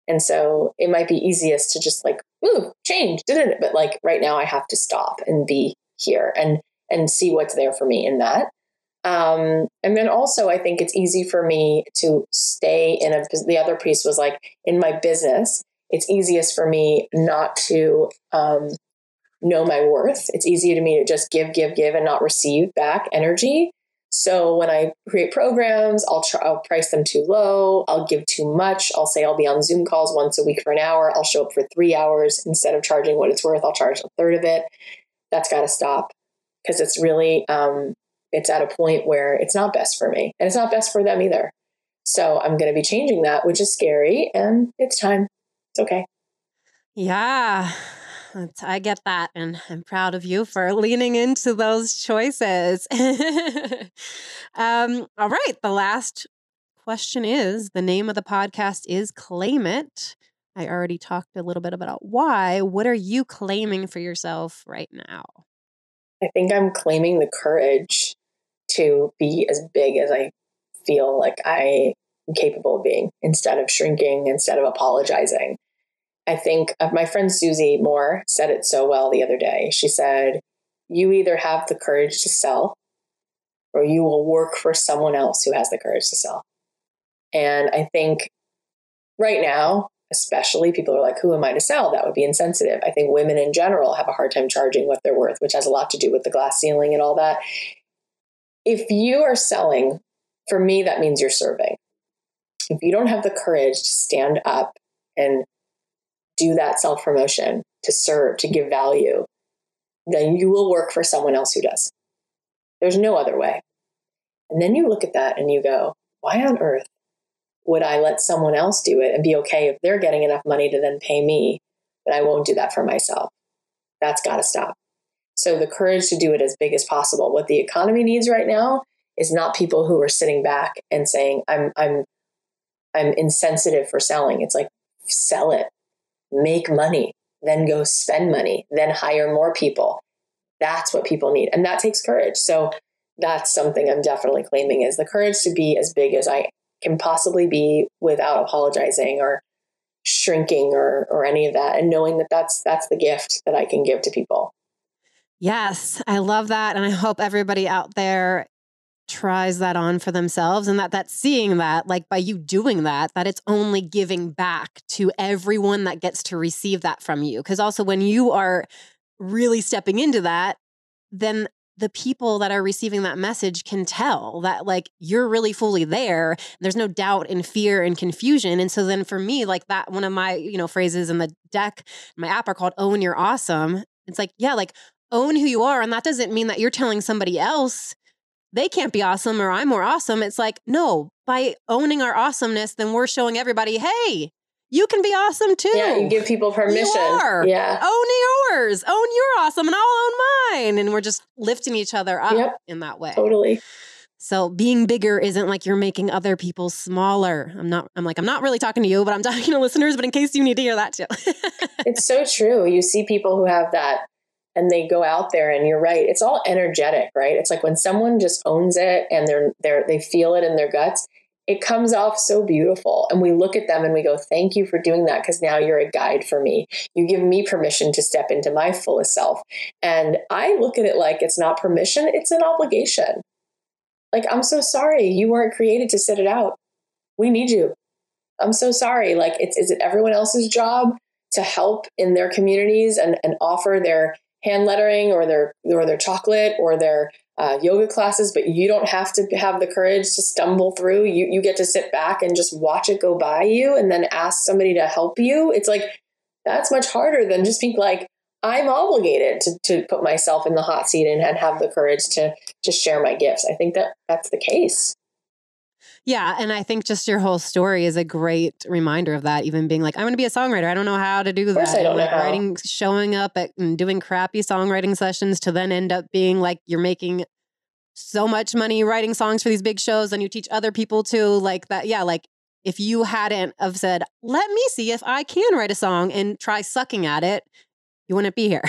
And so it might be easiest to just like, ooh, change, didn't it? But like right now I have to stop and be here and and see what's there for me in that. Um, and then also I think it's easy for me to stay in a the other piece was like in my business, it's easiest for me not to um, know my worth. It's easy to me to just give, give, give and not receive back energy. So when I create programs, I'll try, I'll price them too low. I'll give too much. I'll say I'll be on Zoom calls once a week for an hour. I'll show up for three hours instead of charging what it's worth. I'll charge a third of it. That's got to stop because it's really um, it's at a point where it's not best for me and it's not best for them either. So I'm going to be changing that, which is scary, and it's time. It's okay. Yeah, I get that. And I'm proud of you for leaning into those choices. um, all right. The last question is the name of the podcast is Claim It. I already talked a little bit about why. What are you claiming for yourself right now? I think I'm claiming the courage to be as big as I feel like I am capable of being instead of shrinking, instead of apologizing. I think uh, my friend Susie Moore said it so well the other day. She said, You either have the courage to sell or you will work for someone else who has the courage to sell. And I think right now, especially people are like, Who am I to sell? That would be insensitive. I think women in general have a hard time charging what they're worth, which has a lot to do with the glass ceiling and all that. If you are selling, for me, that means you're serving. If you don't have the courage to stand up and do that self promotion, to serve, to give value, then you will work for someone else who does. There's no other way. And then you look at that and you go, why on earth would I let someone else do it and be okay if they're getting enough money to then pay me, but I won't do that for myself? That's got to stop. So the courage to do it as big as possible. What the economy needs right now is not people who are sitting back and saying, I'm, I'm, I'm insensitive for selling. It's like, sell it, make money, then go spend money, then hire more people. That's what people need. And that takes courage. So that's something I'm definitely claiming is the courage to be as big as I can possibly be without apologizing or shrinking or or any of that and knowing that that's that's the gift that I can give to people. Yes, I love that and I hope everybody out there tries that on for themselves and that that seeing that like by you doing that that it's only giving back to everyone that gets to receive that from you. Because also when you are really stepping into that then the people that are receiving that message can tell that like you're really fully there. There's no doubt and fear and confusion. And so then for me like that one of my you know phrases in the deck my app are called own your awesome. It's like yeah like own who you are and that doesn't mean that you're telling somebody else they can't be awesome or i'm more awesome it's like no by owning our awesomeness then we're showing everybody hey you can be awesome too. Yeah, you give people permission. You are. Yeah. Own yours. Own your awesome and I'll own mine. And we're just lifting each other up yep. in that way. Totally. So being bigger isn't like you're making other people smaller. I'm not I'm like I'm not really talking to you, but I'm talking to listeners, but in case you need to hear that too. it's so true. You see people who have that and they go out there and you're right. It's all energetic, right? It's like when someone just owns it and they're they're they feel it in their guts, it comes off so beautiful. And we look at them and we go, Thank you for doing that because now you're a guide for me. You give me permission to step into my fullest self. And I look at it like it's not permission, it's an obligation. Like, I'm so sorry you weren't created to sit it out. We need you. I'm so sorry. Like, it's is it everyone else's job to help in their communities and, and offer their hand lettering or their or their chocolate or their uh, yoga classes, but you don't have to have the courage to stumble through. You you get to sit back and just watch it go by you, and then ask somebody to help you. It's like that's much harder than just being like, I'm obligated to to put myself in the hot seat and, and have the courage to to share my gifts. I think that that's the case. Yeah, and I think just your whole story is a great reminder of that. Even being like, I'm going to be a songwriter. I don't know how to do that. I don't like know writing, showing up at and doing crappy songwriting sessions to then end up being like you're making so much money writing songs for these big shows, and you teach other people to like that. Yeah, like if you hadn't have said, "Let me see if I can write a song," and try sucking at it, you wouldn't be here.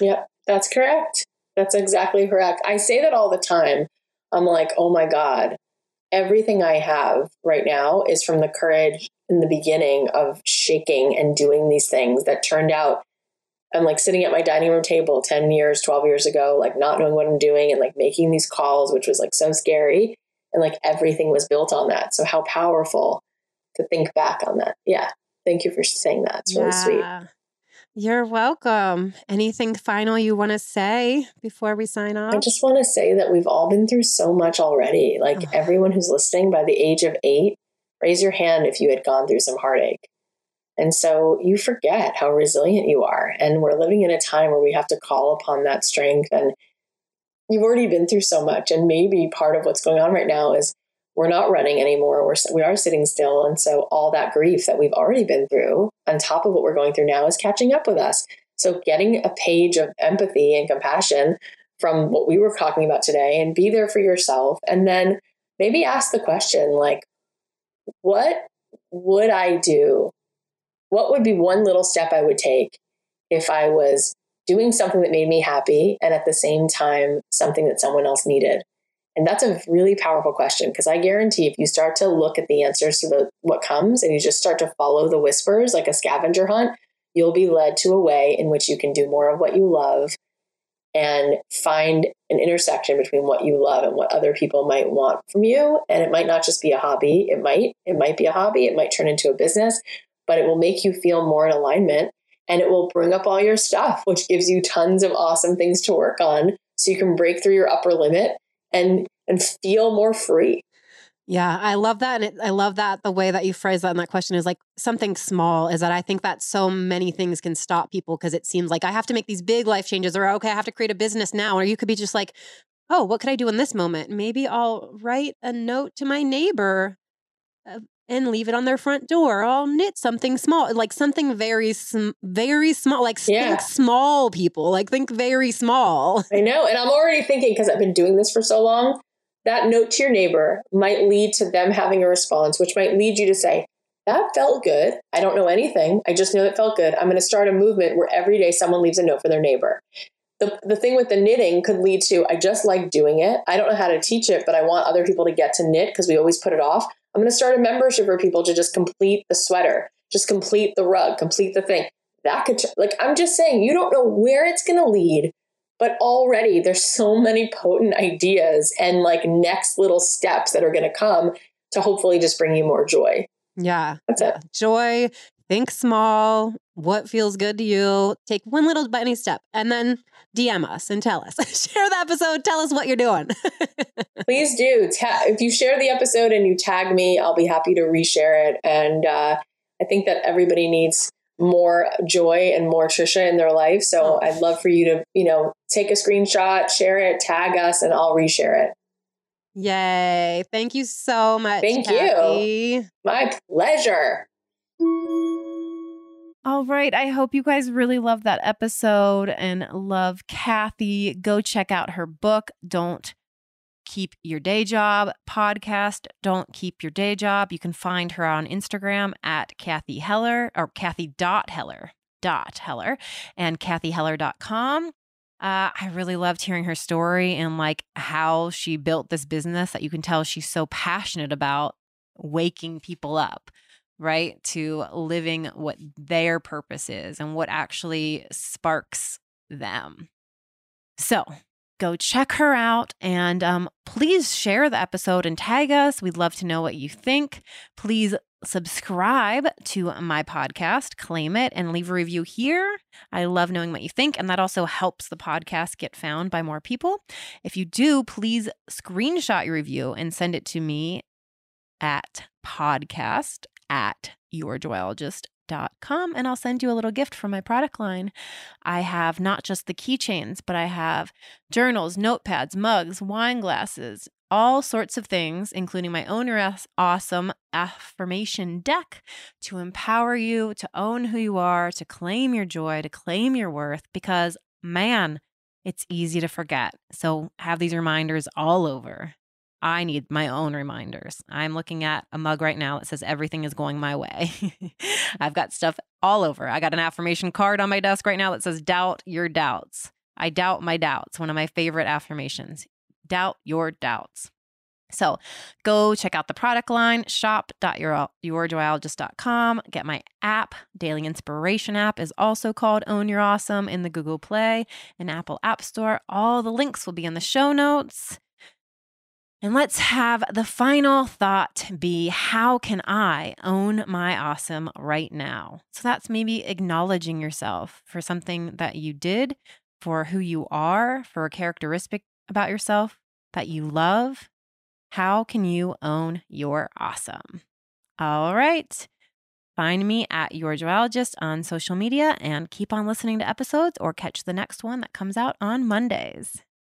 yeah, that's correct. That's exactly correct. I say that all the time I'm like, oh my God, everything I have right now is from the courage in the beginning of shaking and doing these things that turned out. I'm like sitting at my dining room table 10 years, 12 years ago, like not knowing what I'm doing and like making these calls, which was like so scary. And like everything was built on that. So, how powerful to think back on that. Yeah. Thank you for saying that. It's really yeah. sweet. You're welcome. Anything final you want to say before we sign off? I just want to say that we've all been through so much already. Like oh. everyone who's listening by the age of eight, raise your hand if you had gone through some heartache. And so you forget how resilient you are. And we're living in a time where we have to call upon that strength. And you've already been through so much. And maybe part of what's going on right now is we're not running anymore. We're we are sitting still, and so all that grief that we've already been through, on top of what we're going through now, is catching up with us. So getting a page of empathy and compassion from what we were talking about today, and be there for yourself, and then maybe ask the question like, what would I do? What would be one little step I would take if I was doing something that made me happy and at the same time something that someone else needed? And that's a really powerful question because I guarantee if you start to look at the answers to the, what comes and you just start to follow the whispers like a scavenger hunt, you'll be led to a way in which you can do more of what you love and find an intersection between what you love and what other people might want from you. And it might not just be a hobby. It might, it might be a hobby. It might turn into a business, but it will make you feel more in alignment and it will bring up all your stuff, which gives you tons of awesome things to work on. So you can break through your upper limit and and feel more free. Yeah, I love that. And it, I love that the way that you phrase that in that question is like something small is that I think that so many things can stop people because it seems like I have to make these big life changes or okay, I have to create a business now. Or you could be just like, oh, what could I do in this moment? Maybe I'll write a note to my neighbor uh, and leave it on their front door. I'll knit something small, like something very, sm- very small, like Yeah. think small people, like think very small. I know. And I'm already thinking, because I've been doing this for so long, that note to your neighbor might lead to them having a response, which might lead you to say, that felt good. I don't know anything. I just know it felt good. I'm going to start a movement where every day someone leaves a note for their neighbor. The, the thing with the knitting could lead to, I just like doing it. I don't know how to teach it, but I want other people to get to knit because we always put it off. I'm going to start a membership for people to just complete the sweater, just complete the rug, complete the thing. That could, like, I'm just saying, you don't know where it's going to lead, but already there's so many potent ideas and like next little steps that are going to come to hopefully just bring you more joy. Yeah. That's it. Joy, think small, what feels good to you. Take one little tiny step and then DM us and tell us. Share the episode, tell us what you're doing. Please do. Ta- if you share the episode and you tag me, I'll be happy to reshare it. And uh, I think that everybody needs more joy and more Trisha in their life. So I'd love for you to, you know, take a screenshot, share it, tag us, and I'll reshare it. Yay. Thank you so much. Thank you. Cathy. My pleasure. All right. I hope you guys really love that episode and love Cathy. Go check out her book, Don't Keep Your Day Job podcast. Don't Keep Your Day Job. You can find her on Instagram at Cathy Heller or Cathy dot Heller dot Heller and cathyheller.com. Uh, I really loved hearing her story and like how she built this business that you can tell she's so passionate about waking people up right? To living what their purpose is and what actually sparks them. So go check her out and um, please share the episode and tag us. We'd love to know what you think. Please subscribe to my podcast, Claim It, and leave a review here. I love knowing what you think, and that also helps the podcast get found by more people. If you do, please screenshot your review and send it to me at podcast at yourjoyologist.com and I'll send you a little gift from my product line. I have not just the keychains, but I have journals, notepads, mugs, wine glasses, all sorts of things, including my own awesome affirmation deck to empower you to own who you are, to claim your joy, to claim your worth, because man, it's easy to forget. So have these reminders all over. I need my own reminders. I'm looking at a mug right now that says everything is going my way. I've got stuff all over. I got an affirmation card on my desk right now that says doubt your doubts. I doubt my doubts, one of my favorite affirmations. Doubt your doubts. So go check out the product line, shop.yourjoyologist.com. Get my app, Daily Inspiration app is also called Own Your Awesome in the Google Play and Apple App Store. All the links will be in the show notes. And let's have the final thought be how can I own my awesome right now? So that's maybe acknowledging yourself for something that you did, for who you are, for a characteristic about yourself that you love. How can you own your awesome? All right. Find me at Your Joyologist on social media and keep on listening to episodes or catch the next one that comes out on Mondays.